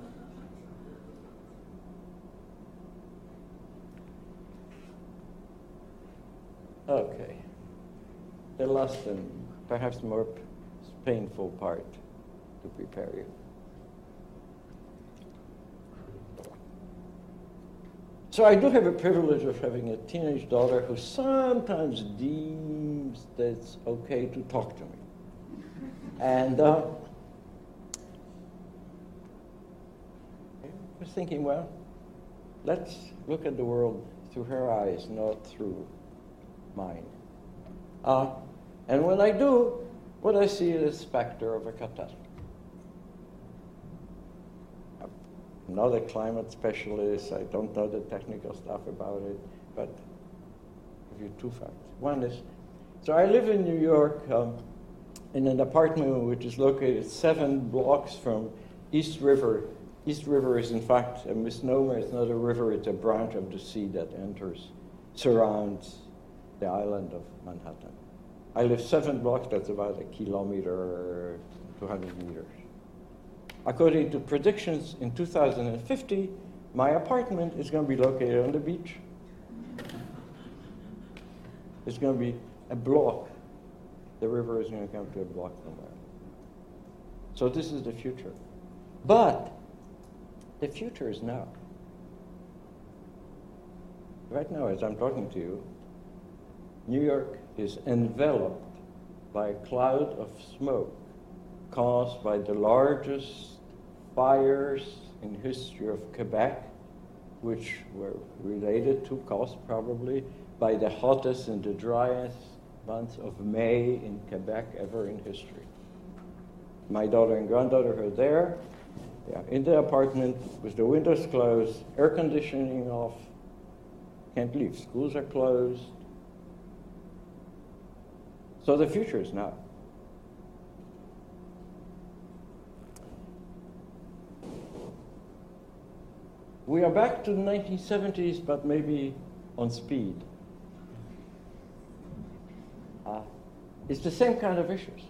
Speaker 3: Okay. The last and perhaps more painful part to prepare you. So I do have a privilege of having a teenage daughter who sometimes deems that it's okay to talk to me. And uh, was thinking, well, let's look at the world through her eyes, not through mine. Uh, and when I do, what I see is the specter of a catastrophe. I'm not a climate specialist, I don't know the technical stuff about it, but I'll give you two facts. One is, so I live in New York um, in an apartment which is located seven blocks from East River East River is in fact a misnomer. It's not a river, it's a branch of the sea that enters, surrounds the island of Manhattan. I live seven blocks, that's about a kilometer, 200 meters. According to predictions in 2050, my apartment is going to be located on the beach. It's going to be a block. The river is going to come to a block somewhere. So this is the future. But the future is now. Right now, as I'm talking to you, New York is enveloped by a cloud of smoke caused by the largest fires in history of Quebec, which were related to, caused probably by the hottest and the driest months of May in Quebec ever in history. My daughter and granddaughter are there. Yeah, in the apartment with the windows closed, air conditioning off, can't leave. Schools are closed. So the future is now. We are back to the 1970s, but maybe on speed. Uh, it's the same kind of issues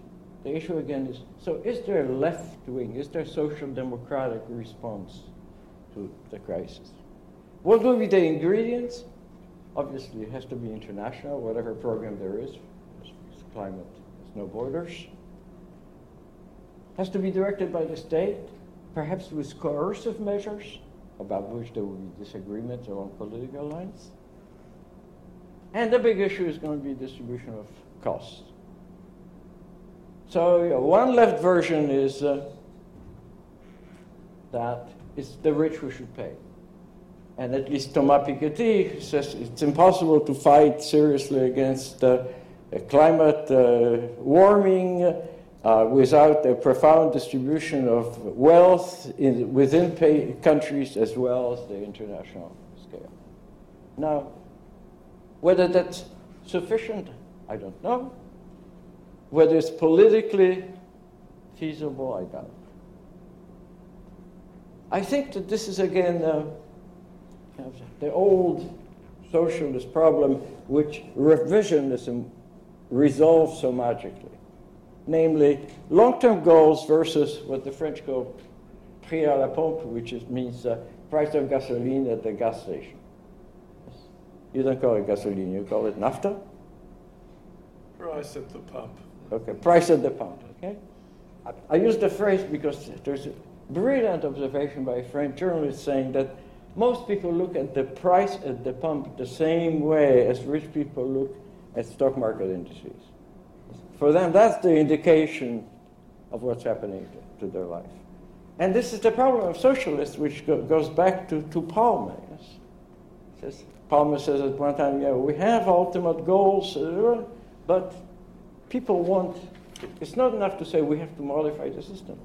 Speaker 3: the issue again is, so is there a left wing, is there a social democratic response to the crisis? What will be the ingredients? Obviously, it has to be international, whatever program there is. Climate has no borders. Has to be directed by the state, perhaps with coercive measures, about which there will be disagreements along political lines. And the big issue is going to be distribution of costs. So one left version is uh, that it's the rich who should pay. And at least Thomas Piketty says it's impossible to fight seriously against uh, climate uh, warming uh, without a profound distribution of wealth in, within countries as well as the international scale. Now, Whether that's sufficient, I don't know. Whether it's politically feasible, I doubt. I think that this is again the old socialist problem which revisionism resolves so magically. Namely, long term goals versus what the French call prix à la pompe, which is, means uh, price of gasoline at the gas station. You don't call it gasoline, you call it naphtha?
Speaker 2: Price at the pump.
Speaker 3: Okay, price at the pump, okay? I, I use the phrase because there's a brilliant observation by a French journalist saying that most people look at the price at the pump the same way as rich people look at stock market indices. For them, that's the indication of what's happening to, to their life. And this is the problem of socialists, which go, goes back to, to Palme. Yes? Says, Palme says at one time, yeah, we have ultimate goals, uh, but people want, it's not enough to say we have to modify the system.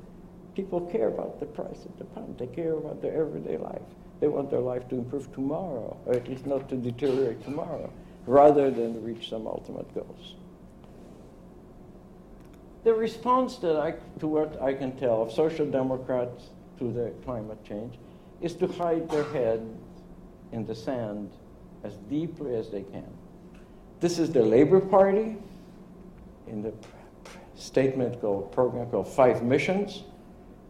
Speaker 3: People care about the price at the pump. They care about their everyday life. They want their life to improve tomorrow, or at least not to deteriorate tomorrow, rather than reach some ultimate goals. The response that I, to what I can tell of social democrats to the climate change is to hide their head in the sand as deeply as they can. This is the Labour Party in the statement called program called Five Missions.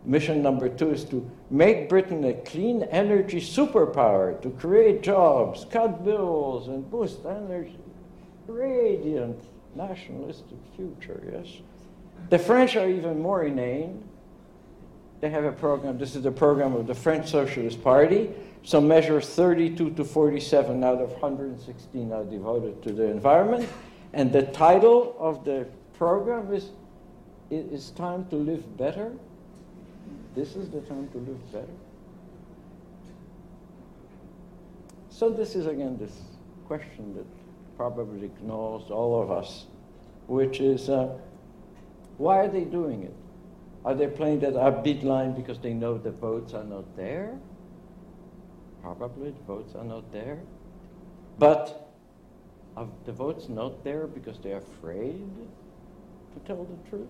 Speaker 3: Mission number two is to make Britain a clean energy superpower, to create jobs, cut bills, and boost energy. Radiant nationalistic future, yes. The French are even more inane. They have a program, this is the program of the French Socialist Party. So measures 32 to 47 out of 116 are devoted to the environment. And the title of the program is It is Time to Live Better this is the time to live better. So this is again this question that probably gnaws all of us, which is uh, why are they doing it? Are they playing that upbeat line because they know the votes are not there? Probably the votes are not there. But are the votes not there because they're afraid to tell the truth?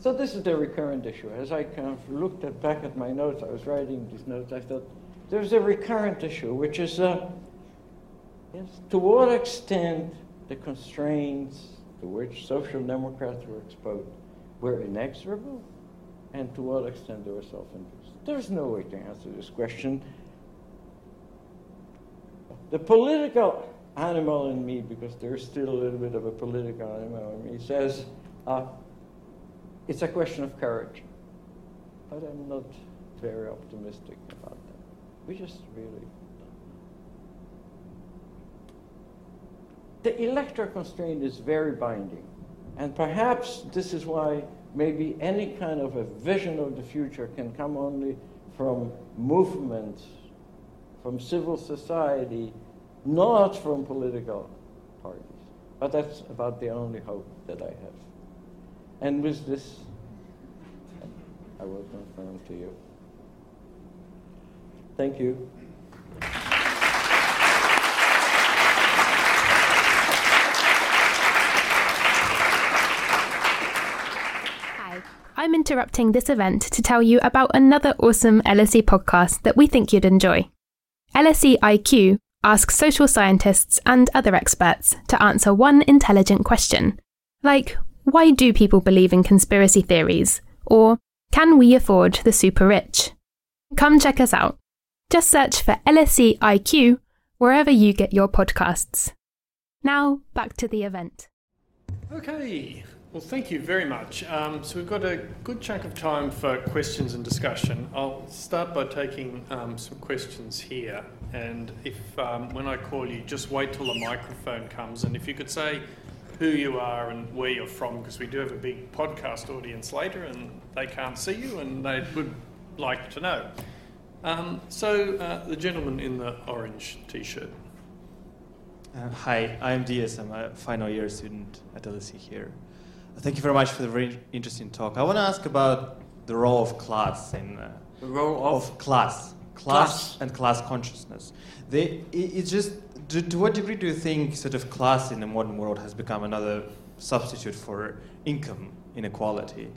Speaker 3: So this is the recurrent issue. As I kind of looked at, back at my notes, I was writing these notes, I thought, there's a recurrent issue, which is, uh, yes, to what extent the constraints to which social democrats were exposed were inexorable, and to what extent they were self-induced. There's no way to answer this question. The political animal in me, because there's still a little bit of a political animal in me, says, uh, it's a question of courage. But I'm not very optimistic about that. We just really don't know. The electoral constraint is very binding. And perhaps this is why maybe any kind of a vision of the future can come only from movements, from civil society, not from political parties. But that's about the only hope that I have. And with this, I will confirm to you. Thank you.
Speaker 4: Hi, I'm interrupting this event to tell you about another awesome LSE podcast that we think you'd enjoy. LSE IQ asks social scientists and other experts to answer one intelligent question, like why do people believe in conspiracy theories? Or can we afford the super rich? Come check us out. Just search for LSE IQ wherever you get your podcasts. Now, back to the event.
Speaker 2: Okay, well, thank you very much. Um, so, we've got a good chunk of time for questions and discussion. I'll start by taking um, some questions here. And if um, when I call you, just wait till the microphone comes. And if you could say who you are and where you're from because we do have a big podcast audience later and they can't see you and they would like to know. Um, so, uh, the gentleman in the orange t shirt.
Speaker 5: Uh, hi, I'm Diaz. I'm a final year student at LSE here. Thank you very much for the very interesting talk. I want to ask about the role of class in uh,
Speaker 3: the role of,
Speaker 5: of class class,
Speaker 2: Class.
Speaker 5: and class consciousness. They, it, it's just, to, to what degree do you think sort of class in the modern world has become another substitute for income inequality?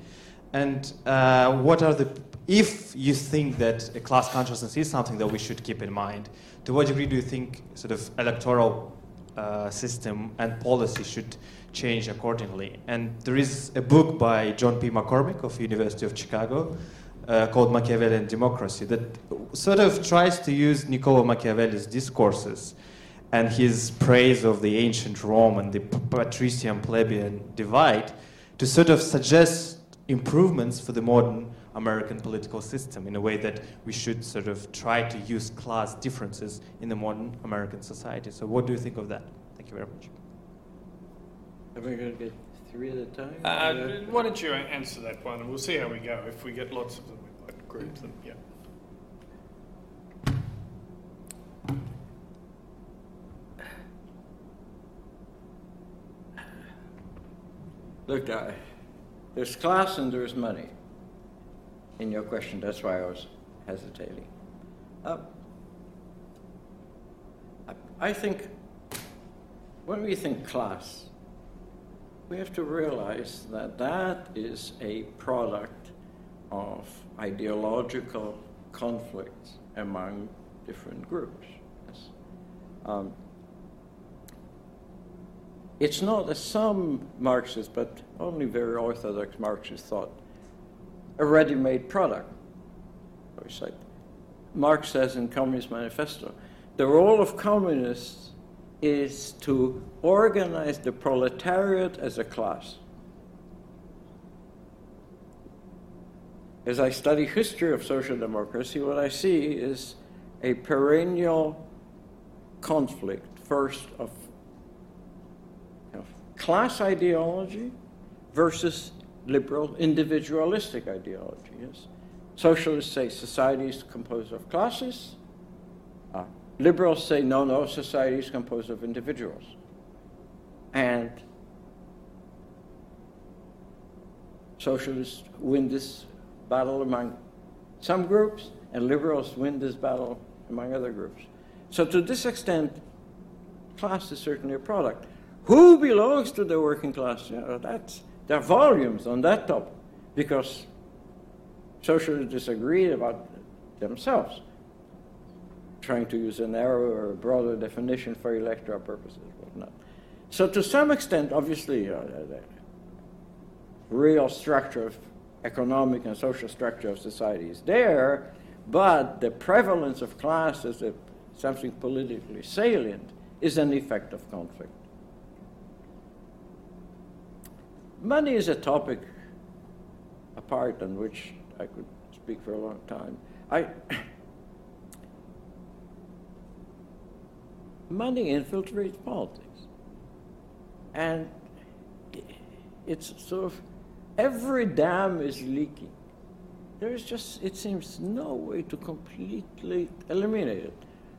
Speaker 5: And uh, what are the, if you think that a class consciousness is something that we should keep in mind, to what degree do you think sort of electoral uh, system and policy should change accordingly? And there is a book by John P. McCormick of University of Chicago uh, called Machiavellian Democracy that sort of tries to use Niccolo Machiavelli's discourses and his praise of the ancient Rome and the patrician plebeian divide to sort of suggest improvements for the modern American political system in a way that we should sort of try to use class differences in the modern American society. So, what do you think of that? Thank you very much.
Speaker 3: Are we going to get three at a time?
Speaker 2: Uh, why don't you answer that one, and we'll see how we go. If we get lots of them, we might group them. Yeah.
Speaker 3: Look, I, there's class and there's money. In your question, that's why I was hesitating. Uh, I, I think when we think class, we have to realize that that is a product of ideological conflicts among different groups. Yes. Um, it's not, as some Marxists, but only very orthodox Marxists thought, a ready-made product. It's like Marx says in Communist Manifesto, the role of communists is to organize the proletariat as a class. As I study history of social democracy, what I see is a perennial conflict, first of class ideology versus liberal individualistic ideology. Yes, socialists say society is composed of classes. Uh, liberals say no, no, society is composed of individuals. And socialists win this battle among some groups, and liberals win this battle among other groups. So, to this extent, class is certainly a product. Who belongs to the working class? You know, that's, there are volumes on that topic because socialists disagree about themselves, trying to use a narrower or broader definition for electoral purposes, whatnot. So, to some extent, obviously, uh, the real structure of economic and social structure of society is there, but the prevalence of class as a, something politically salient is an effect of conflict. Money is a topic apart on which I could speak for a long time. I money infiltrates politics. And it's sort of every dam is leaking. There's just, it seems, no way to completely eliminate it.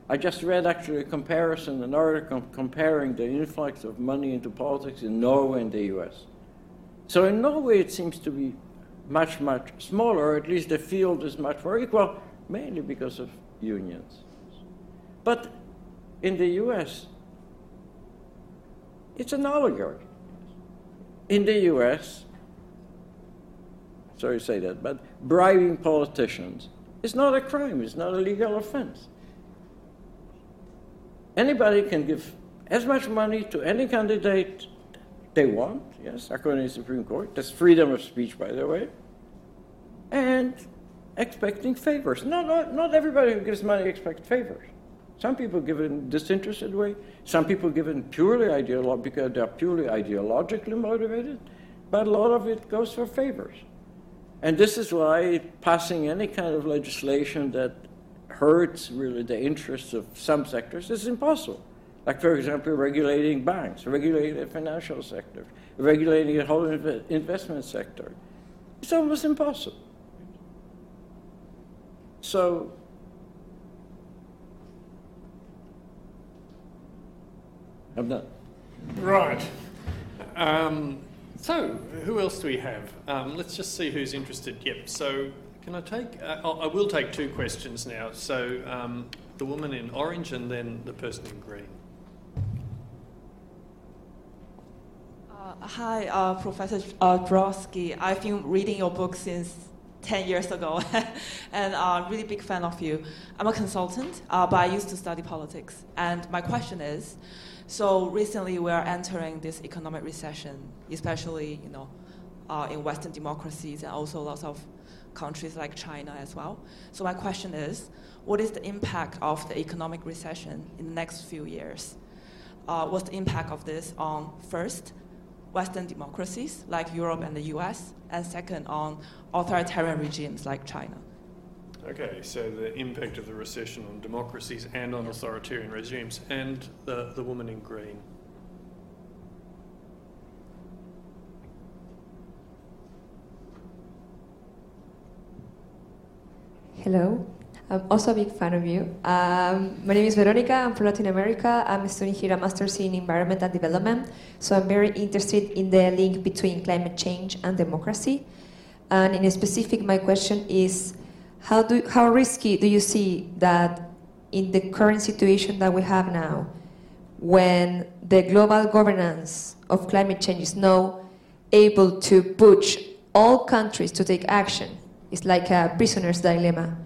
Speaker 3: I just read actually a comparison, an article comparing the influx of money into politics in Norway and the US. So in Norway, it seems to be much, much smaller, or at least the field is much more equal, mainly because of unions. But in the US, it's an oligarchy. In the US, sorry to say that, but bribing politicians is not a crime, it's not a legal offense. Anybody can give as much money to any candidate they want, yes, according to the Supreme Court. That's freedom of speech, by the way. And expecting favors. Not, not, not everybody who gives money expects favors. Some people give it in disinterested way. Some people give it purely ideolo- because they're purely ideologically motivated. But a lot of it goes for favors. And this is why passing any kind of legislation that hurts really the interests of some sectors is impossible. Like, for example, regulating banks, regulating the financial sector, regulating the whole inv- investment sector. It's almost impossible. So, I'm done.
Speaker 2: Right. Um, so, who else do we have? Um, let's just see who's interested. Yep. So, Can I take? Uh, I will take two questions now. So um, the woman in orange and then the person in green.
Speaker 6: Uh, hi, uh, Professor uh, Dubrovsky. I've been reading your book since 10 years ago, and I'm uh, really big fan of you. I'm a consultant, uh, but I used to study politics. And my question is, so recently we are entering this economic recession, especially, you know, uh, in Western democracies and also lots of countries like China as well. So my question is, what is the impact of the economic recession in the next few years? Uh, what's the impact of this on first Western democracies like Europe and the US, and second on authoritarian regimes like China?
Speaker 2: Okay, so the impact of the recession on democracies and on authoritarian regimes, and the, the woman in green.
Speaker 7: Hello. I'm also a big fan of you. Um, my name is Veronica. I'm from Latin America. I'm studying here a master's in environmental development. So I'm very interested in the link between climate change and democracy. And in specific, my question is how, do, how risky do you see that in the current situation that we have now, when the global governance of climate change is now able to push all countries to take action, it's like a prisoner's dilemma.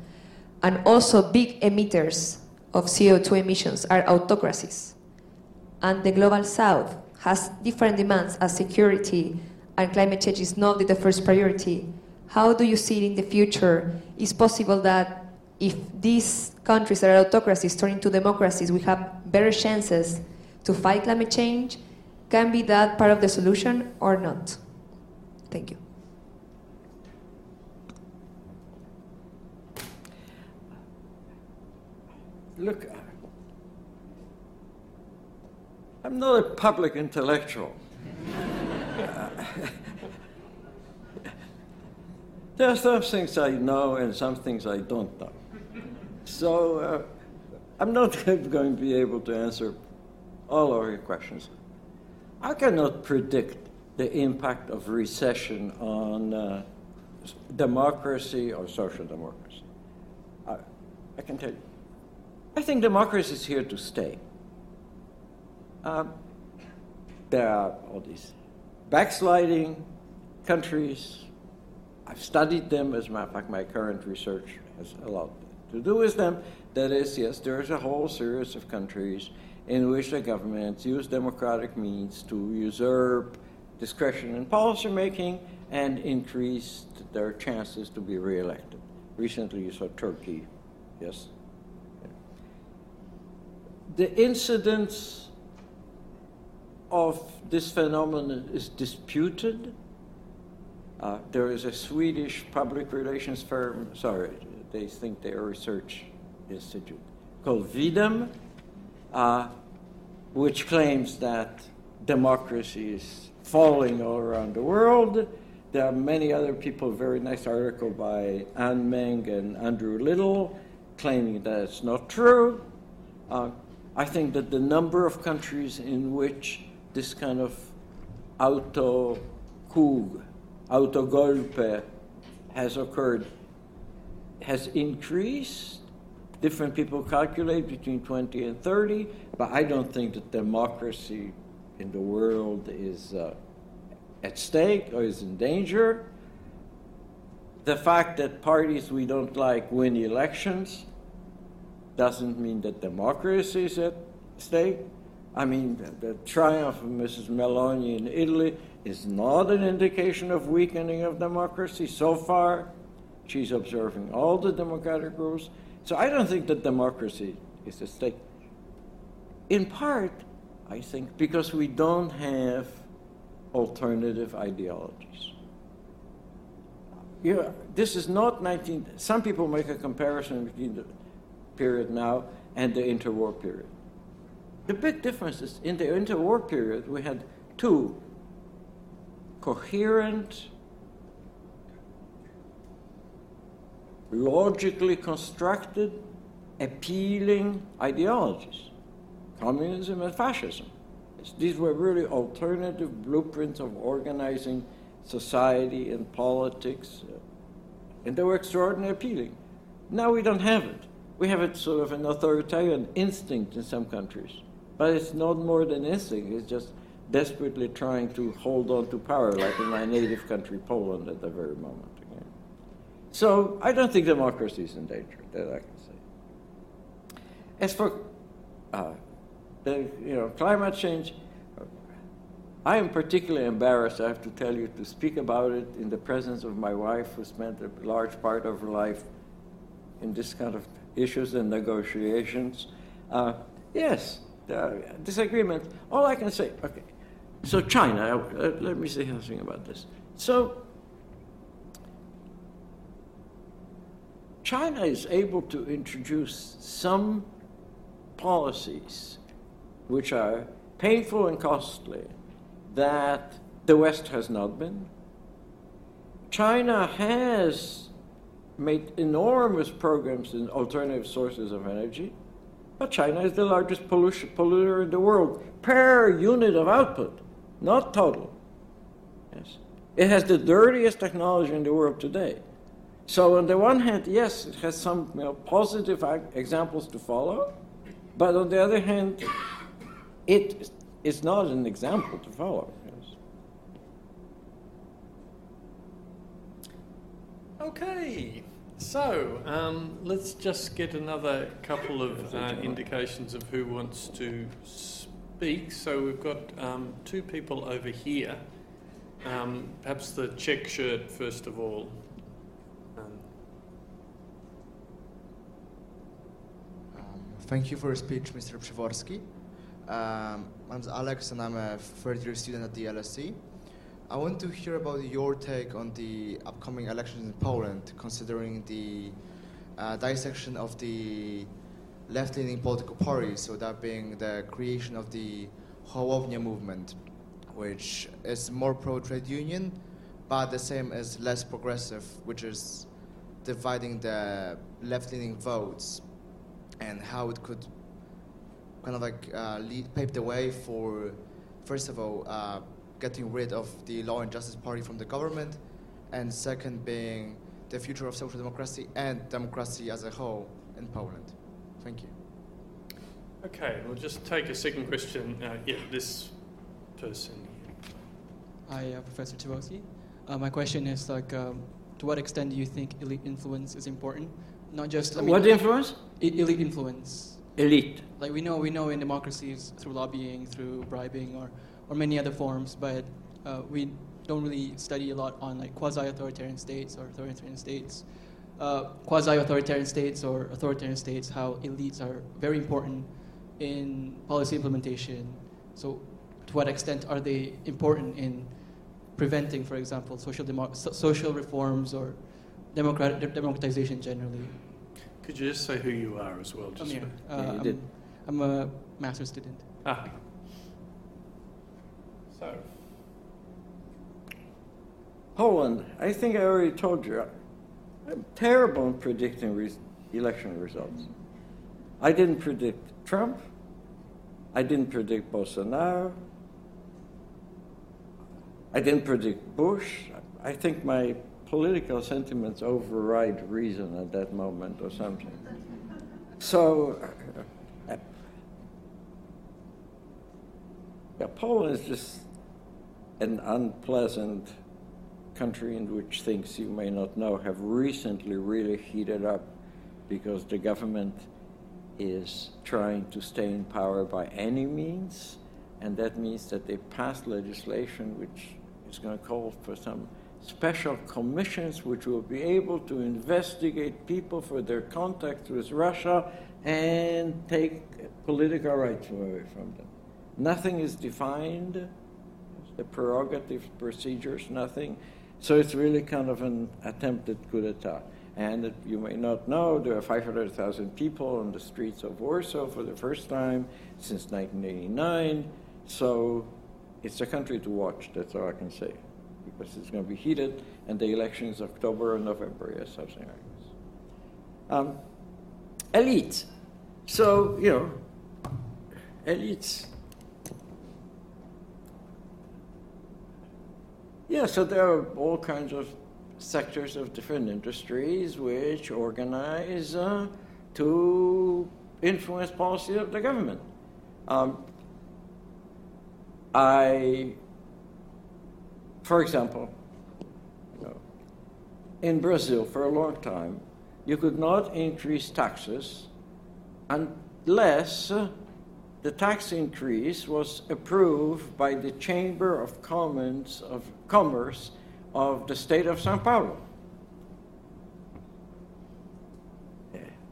Speaker 7: And also, big emitters of CO2 emissions are autocracies. And the global south has different demands as security, and climate change is not the first priority. How do you see it in the future? Is possible that if these countries that are autocracies turn into democracies, we have better chances to fight climate change? Can be that part of the solution or not? Thank you.
Speaker 3: Look, I'm not a public intellectual. there are some things I know and some things I don't know. So uh, I'm not going to be able to answer all of your questions. I cannot predict the impact of recession on uh, democracy or social democracy. I, I can tell you. I think democracy is here to stay. Um, there are all these backsliding countries. I've studied them, as a matter of fact, my current research has a lot to do with them. That is, yes, there's a whole series of countries in which the governments use democratic means to usurp discretion in policy making and increase their chances to be reelected. Recently, you saw Turkey, yes, the incidence of this phenomenon is disputed. Uh, there is a Swedish public relations firm, sorry, they think they're a research institute, called V-Dem, uh, which claims that democracy is falling all around the world. There are many other people, very nice article by Anne Meng and Andrew Little, claiming that it's not true. Uh, I think that the number of countries in which this kind of auto coup, auto golpe has occurred has increased. Different people calculate between 20 and 30, but I don't think that democracy in the world is uh, at stake or is in danger. The fact that parties we don't like win elections doesn't mean that democracy is at stake. I mean, the, triumph of Mrs. Meloni in Italy is not an indication of weakening of democracy. So far, she's observing all the democratic rules. So I don't think that democracy is at stake. In part, I think, because we don't have alternative ideologies. Yeah, this is not 19. Some people make a comparison between the period now and the interwar period. The big difference is in the interwar period, we had two coherent, logically constructed, appealing ideologies communism and fascism. These were really alternative blueprints of organizing society and politics. Uh, and they were extraordinarily appealing. Now we don't have it. We have it sort of an authoritarian instinct in some countries, but it's not more than instinct. It's just desperately trying to hold on to power, like in my native country, Poland, at the very moment. Again. So I don't think democracy is in danger. That I can say. As for uh, the, you know climate change, I am particularly embarrassed, I have to tell you, to speak about it in the presence of my wife, who spent a large part of her life in this kind of issues and negotiations. Uh, yes, uh, disagreement. All I can say, okay. So China, uh, let me say something about this. So China is able to introduce some policies which are painful and costly that the West has not been. China has made enormous programs in alternative sources of energy, but China is the largest polluter in the world per unit of output, not total. Yes. It has the dirtiest technology in the world today. So, on the one hand, yes, it has some you know, positive examples to follow, but on the other hand, it is not an example to follow. Yes.
Speaker 2: Okay, so um, let's just get another couple of uh, indications of who wants to speak. So we've got um, two people over here. Um, perhaps the check shirt first of all. Um,
Speaker 8: um, thank you for your speech, Mr. Przeworski. Um, I'm Alex and I'm a third year student at the LSE. I want to hear about your take on the upcoming elections in Poland, considering the uh, dissection of the left leaning political parties, so that being the creation of the Hołownia movement, which is more pro trade union, but the same as less progressive, which is dividing the left leaning votes and how it could kind of like uh, lead, pave the way for, first of all, uh, getting rid of the Law and Justice Party from the government, and second being the future of social democracy and democracy as a whole in Poland. Thank you.
Speaker 2: Okay, we'll just take a second question. Uh, yeah, this person.
Speaker 9: Hi, uh, Professor Przeworski. Uh, my question is like, um, to what extent do you think elite influence is important? Not just
Speaker 3: I mean, what influence?
Speaker 9: elite influence
Speaker 3: elite.
Speaker 9: Like we know, we know in democracies through lobbying, through bribing, or or many other forms, but uh, we don't really study a lot on like quasi-authoritarian states or authoritarian states. Uh, quasi-authoritarian states or authoritarian states, how elites are very important in policy implementation. So, to what extent are they important in preventing, for example, social demo- so- social reforms or democratic democratization generally?
Speaker 2: Could you just say who you are as well?
Speaker 9: Just
Speaker 2: Amir.
Speaker 9: Uh, yeah, I'm, I'm, a master's student.
Speaker 2: Ah. So.
Speaker 3: Poland, I think I already told you, I'm terrible in predicting re- election results. I didn't predict Trump. I didn't predict Bolsonaro. I didn't predict Bush. I think my political sentiments override reason at that moment or something. So, uh, yeah, Poland is just an unpleasant country in which things you may not know have recently really heated up because the government is trying to stay in power by any means, and that means that they pass legislation which is going to call for some special commissions which will be able to investigate people for their contacts with Russia and take political rights away from them. Nothing is defined, the prerogative procedures, nothing. So it's really kind of an attempted coup d'etat. And you may not know, there are 500,000 people on the streets of Warsaw for the first time since 1989. So it's a country to watch, that's all I can say because it's going to be heated, and the election is October or November, yes, something like this. Um, elites. So, you know, elites. Yeah, so there are all kinds of sectors of different industries which organize uh, to influence policy of the government. Um, I, for example, you know, in Brazil for a long time, you could not increase taxes unless the tax increase was approved by the Chamber of Commons of, Commerce of the state of Sao Paulo.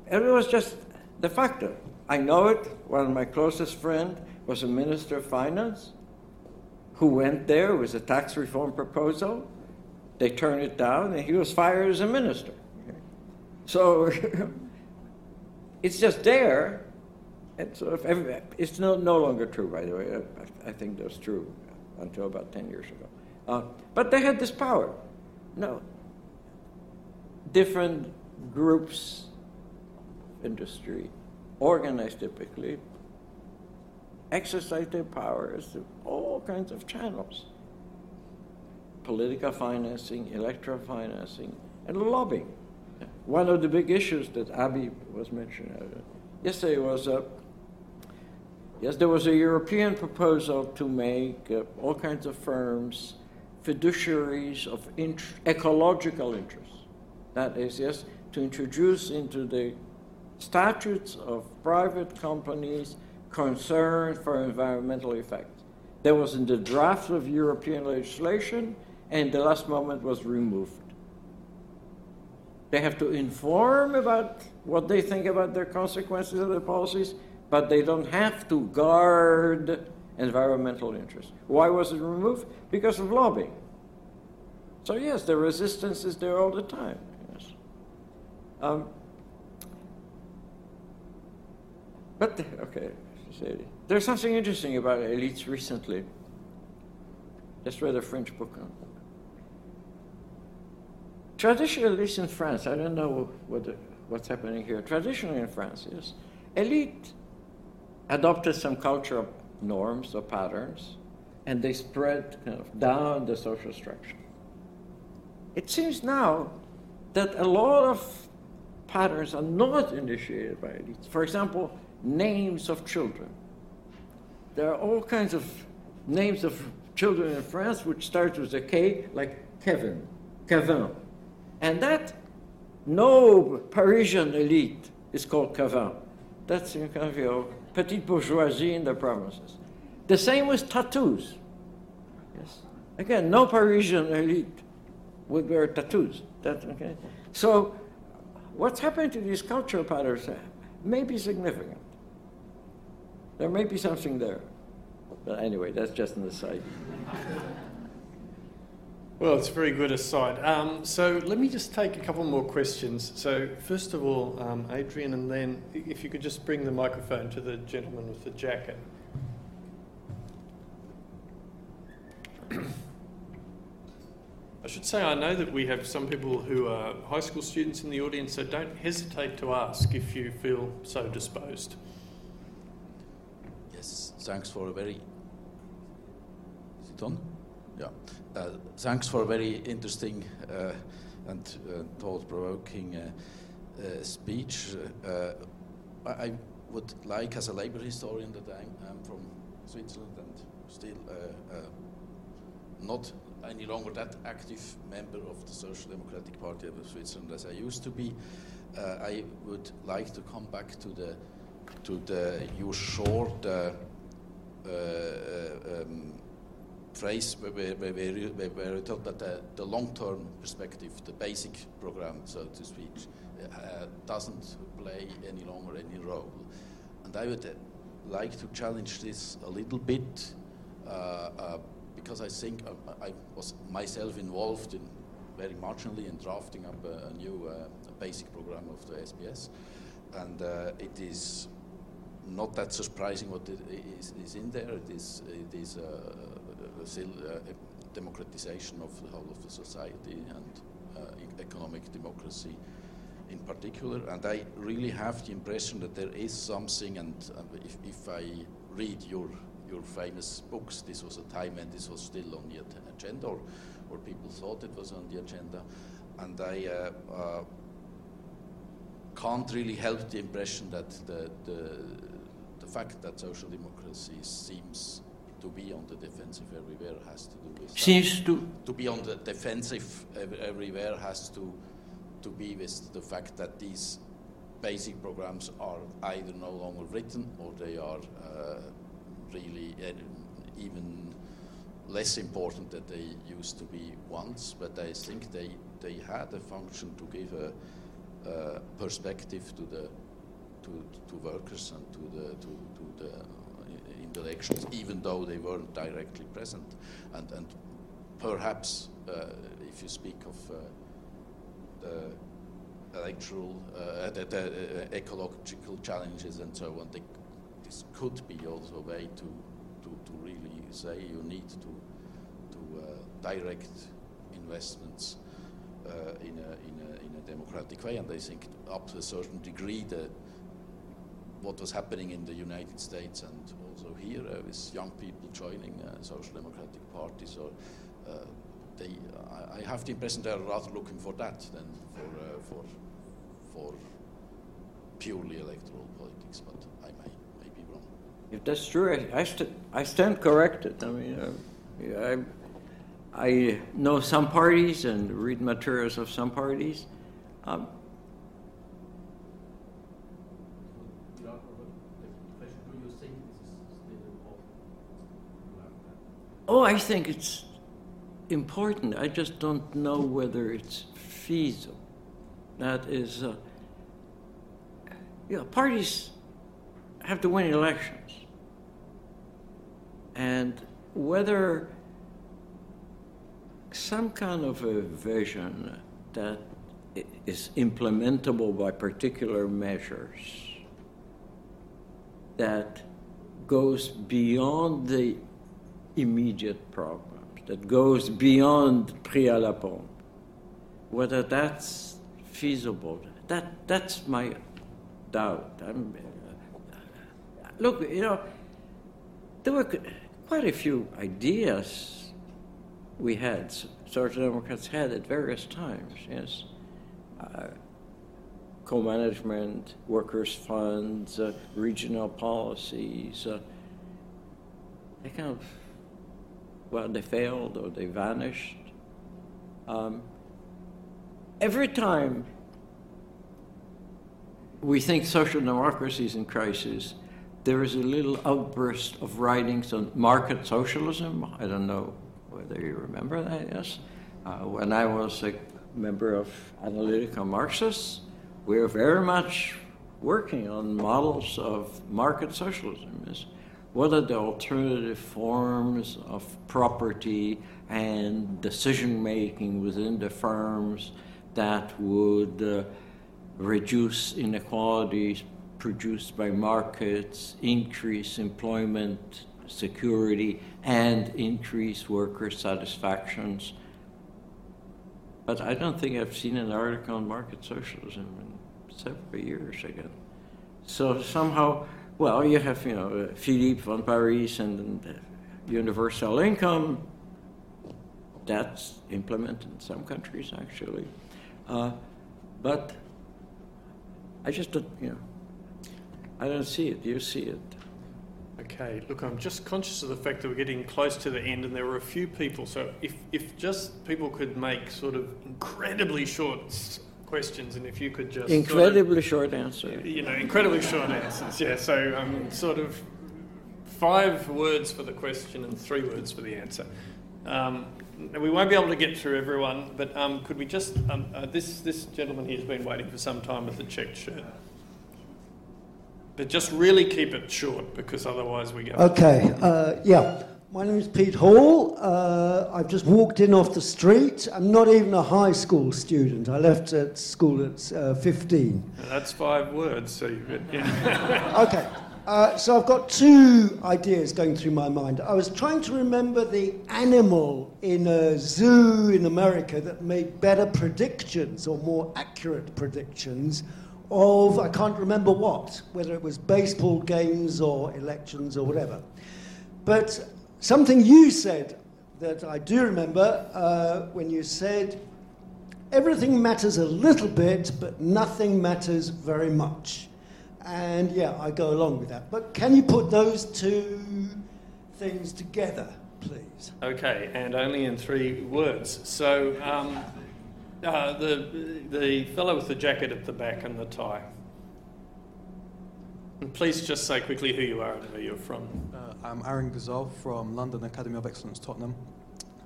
Speaker 3: And it was just de facto. I know it. One of my closest friends was a minister of finance who went there with a tax reform proposal. They turned it down, and he was fired as a minister. So it's just there. And so if every, it's no, no longer true, by the way. I, I think that's true until about 10 years ago. Uh, but they had this power. No. Different groups, industry, organized typically, exercise their powers through all kinds of channels political financing, electoral financing, and lobbying. One of the big issues that Abby was mentioning uh, yesterday was uh, yes, there was a European proposal to make uh, all kinds of firms fiduciaries of int- ecological interests. That is, yes, to introduce into the statutes of private companies concern for environmental effects. There was in the draft of European legislation, and the last moment was removed. They have to inform about what they think about their consequences of their policies, but they don't have to guard environmental interests. Why was it removed? Because of lobbying. So yes, the resistance is there all the time. Yes. Um, but okay, there's something interesting about elites recently. Just read a French book on. Traditionally, at least in France, I don't know what the, what's happening here. Traditionally in France, yes, elite adopted some cultural norms or patterns, and they spread kind of down the social structure. It seems now that a lot of patterns are not initiated by elites. For example, names of children. There are all kinds of names of children in France which start with a K, like Kevin, Kevin. And that no Parisian elite is called Kevin. That's kind of your petite bourgeoisie in the provinces. The same with tattoos. Yes. Again, no Parisian elite would wear tattoos. That, okay? So, what's happening to these cultural patterns may be significant. There may be something there. But anyway, that's just an aside.
Speaker 2: Well, it's a very good aside. Um, so let me just take a couple more questions. So first of all, um, Adrian, and then if you could just bring the microphone to the gentleman with the jacket. I should say I know that we have some people who are high school students in the audience, so don't hesitate to ask if you feel so disposed.
Speaker 10: Yes, thanks for a very. Is it on? Yeah. Uh, thanks for a very interesting uh, and uh, thought-provoking uh, uh, speech. I would like, as a labor historian, that I'm, I'm from Switzerland and still not any longer that active member of the Social Democratic Party of Switzerland as I used to be. I would like to come back to the to the your short um, phrase where, where, where, where, you talk about the, the long-term perspective, the basic program, so to speak, uh, doesn't play any longer any role. And I would like to challenge this a little bit uh, because I think I, I, was myself involved in very marginally in drafting up a, a new uh, basic program of the SPS, and uh, it is not that surprising what is, is in there. It is it is uh, uh, democratization of the whole of the society and uh, economic democracy in particular. And I really have the impression that there is something, and if, if I read your your famous books. This was a time when this was still on the agenda, or, or people thought it was on the agenda. And I uh, uh, can't really help the impression that the, the, the fact that social democracy seems to be on the defensive everywhere has to do with
Speaker 3: seems to
Speaker 10: to be on the defensive everywhere has to to be with the fact that these basic programs are either no longer written or they are uh, really uh, even less important than they used to be once. But I think they they had a function to give a, a perspective to the to, to workers and to the to, to the elections, even though they weren't directly present. And, and perhaps, uh, if you speak of uh, the electoral, uh, the, the uh, ecological challenges and so on, they, this could be also a way to, to, to really say you need to, to uh, direct investments uh, in, a, in, a, in a democratic way. And I think up to a certain degree, the, what was happening in the United States and here uh, with young people joining uh, social democratic parties or uh, they, I, I, have the impression they're rather looking for that than for, for, for purely electoral politics, but I may, may be wrong.
Speaker 3: If that's true, I, I, st- I stand corrected. I mean, I, I know some parties and read materials of some parties. Um, Oh, I think it's important. I just don't know whether it's feasible. That is, uh, you know, parties have to win elections. And whether some kind of a vision that is implementable by particular measures that goes beyond the immediate problems, that goes beyond prix la pompe. Whether that's feasible, that, that's my doubt. I'm, uh, look, you know, there were quite a few ideas we had, Social Democrats had at various times, yes. Uh, co-management, workers' funds, uh, regional policies, uh, they kind of well, they failed or they vanished. Um, every time we think social democracy is in crisis, there is a little outburst of writings on market socialism. I don't know whether you remember that, yes? Uh, when I was a member of Analytical Marxists, we were very much working on models of market socialism. What are the alternative forms of property and decision making within the firms that would uh, reduce inequalities produced by markets, increase employment security, and increase worker satisfactions. But I don't think I've seen an article on market socialism in several years again. So somehow well, you have, you know, Philippe Van Parijs and, universal income. That's implemented in some countries, actually. Uh, but I just don't, you know, I don't see it. You see it.
Speaker 2: Okay, look, I'm just conscious of the fact that we're getting close to the end and there are a few people. So if, if just people could make sort of incredibly short questions, and if you could just
Speaker 3: incredibly sort of, short answer.
Speaker 2: You know, incredibly short answers. Yeah. So um, sort of five words for the question and three words for the answer. Um, we won't be able to get through everyone, but um, could we just um, uh, this this gentleman here has been waiting for some time with the checked shirt. But just really keep it short because otherwise we go.
Speaker 11: Okay. Uh, yeah. My name is Pete Hall. Uh, I've just walked in off the street. I'm not even a high school student. I left at school at uh, 15.
Speaker 2: That's five words, so you could.
Speaker 11: Yeah. okay. Uh, so I've got two ideas going through my mind. I was trying to remember the animal in a zoo in America that made better predictions or more accurate predictions of, I can't remember what, whether it was baseball games or elections or whatever. But Something you said that I do remember uh, when you said everything matters a little bit, but nothing matters very much. And yeah, I go along with that. But can you put those two things together, please?
Speaker 2: Okay, and only in three words. So, um, uh, the, the fellow with the jacket at the back and the tie. And please just say quickly who you are and where you're from.
Speaker 12: I'm Aaron Gazal from London Academy of Excellence, Tottenham.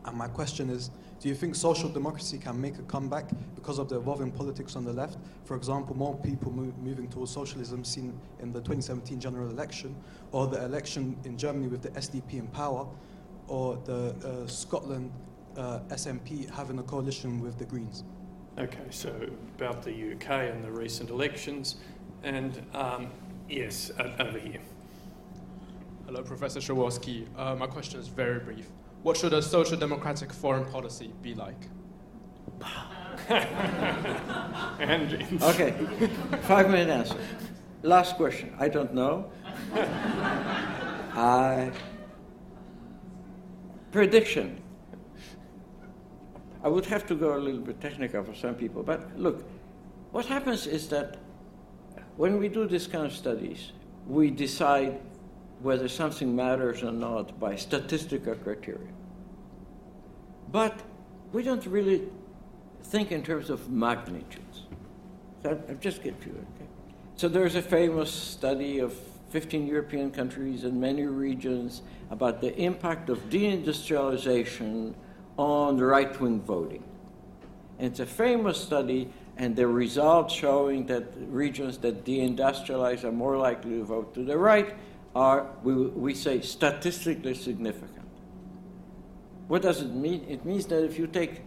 Speaker 12: And my question is Do you think social democracy can make a comeback because of the evolving politics on the left? For example, more people move, moving towards socialism seen in the 2017 general election, or the election in Germany with the SDP in power, or the uh, Scotland uh, SNP having a coalition with the Greens?
Speaker 2: Okay, so about the UK and the recent elections, and um, yes, over here.
Speaker 13: Hello, Professor Przeworski. Uh, my question is very brief. What should a social democratic foreign policy be like?
Speaker 2: and
Speaker 3: okay, five minute answer. Last question. I don't know. I prediction. I would have to go a little bit technical for some people, but look, what happens is that when we do this kind of studies, we decide whether something matters or not by statistical criteria. But we don't really think in terms of magnitudes. So I'll just get to it. Okay? So there's a famous study of 15 European countries and many regions about the impact of deindustrialization on right wing voting. And it's a famous study, and the results showing that regions that deindustrialize are more likely to vote to the right are, we, we say, statistically significant. What does it mean? It means that if you take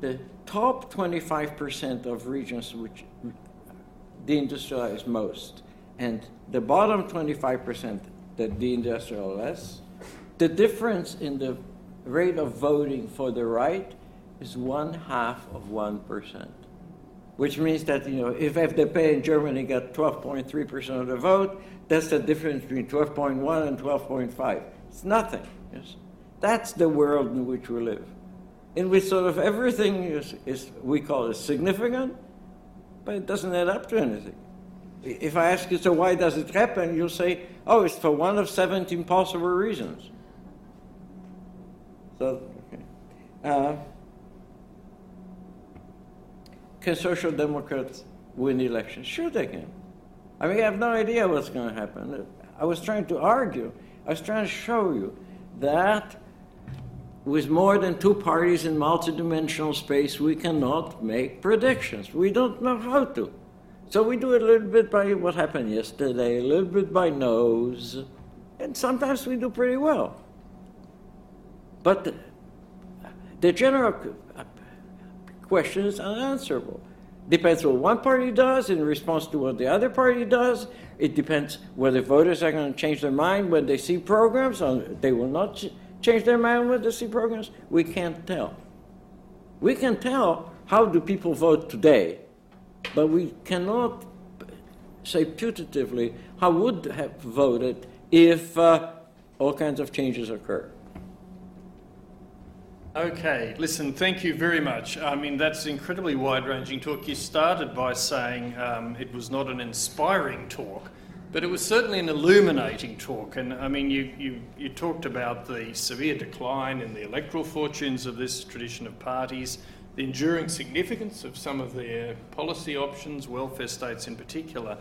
Speaker 3: the top 25% of regions which deindustrialize most and the bottom 25% that deindustrialize less, the difference in the rate of voting for the right is one half of 1%. Which means that, you know, if FDP in Germany got 12.3% of the vote, that's the difference between 12.1 and 12.5. It's nothing. Yes? That's the world in which we live, in which sort of everything is, is we call it significant, but it doesn't add up to anything. If I ask you, so why does it happen? You'll say, oh, it's for one of 17 possible reasons. So, okay. Uh, can social democrats win elections? Sure, they can. I mean, I have no idea what's going to happen. I was trying to argue, I was trying to show you that with more than two parties in multidimensional space, we cannot make predictions. We don't know how to. So we do a little bit by what happened yesterday, a little bit by nose, and sometimes we do pretty well. But the, the general uh, question is unanswerable. Depends what one party does in response to what the other party does. It depends whether voters are going to change their mind when they see programs, or they will not. Ch- change their mind when they see programs? We can't tell. We can tell how do people vote today, but we cannot say putatively how would have voted if uh, all kinds of changes occur.
Speaker 2: Okay, listen, thank you very much. I mean, that's incredibly wide ranging talk. You started by saying um, it was not an inspiring talk. But it was certainly an illuminating talk, and I mean, you, you, you talked about the severe decline in the electoral fortunes of this tradition of parties, the enduring significance of some of their policy options, welfare states in particular,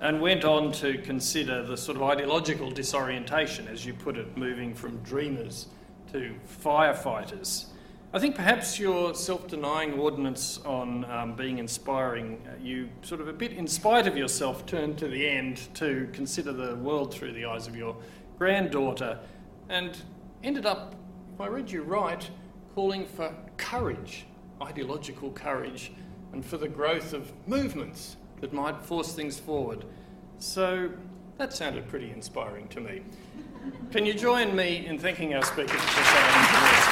Speaker 2: and went on to consider the sort of ideological disorientation, as you put it, moving from dreamers to firefighters. I think perhaps your self denying ordinance on um, being inspiring, uh, you sort of a bit in spite of yourself turned to the end to consider the world through the eyes of your granddaughter and ended up, if I read you right, calling for courage, ideological courage, and for the growth of movements that might force things forward. So that sounded pretty inspiring to me. Can you join me in thanking our speakers for saying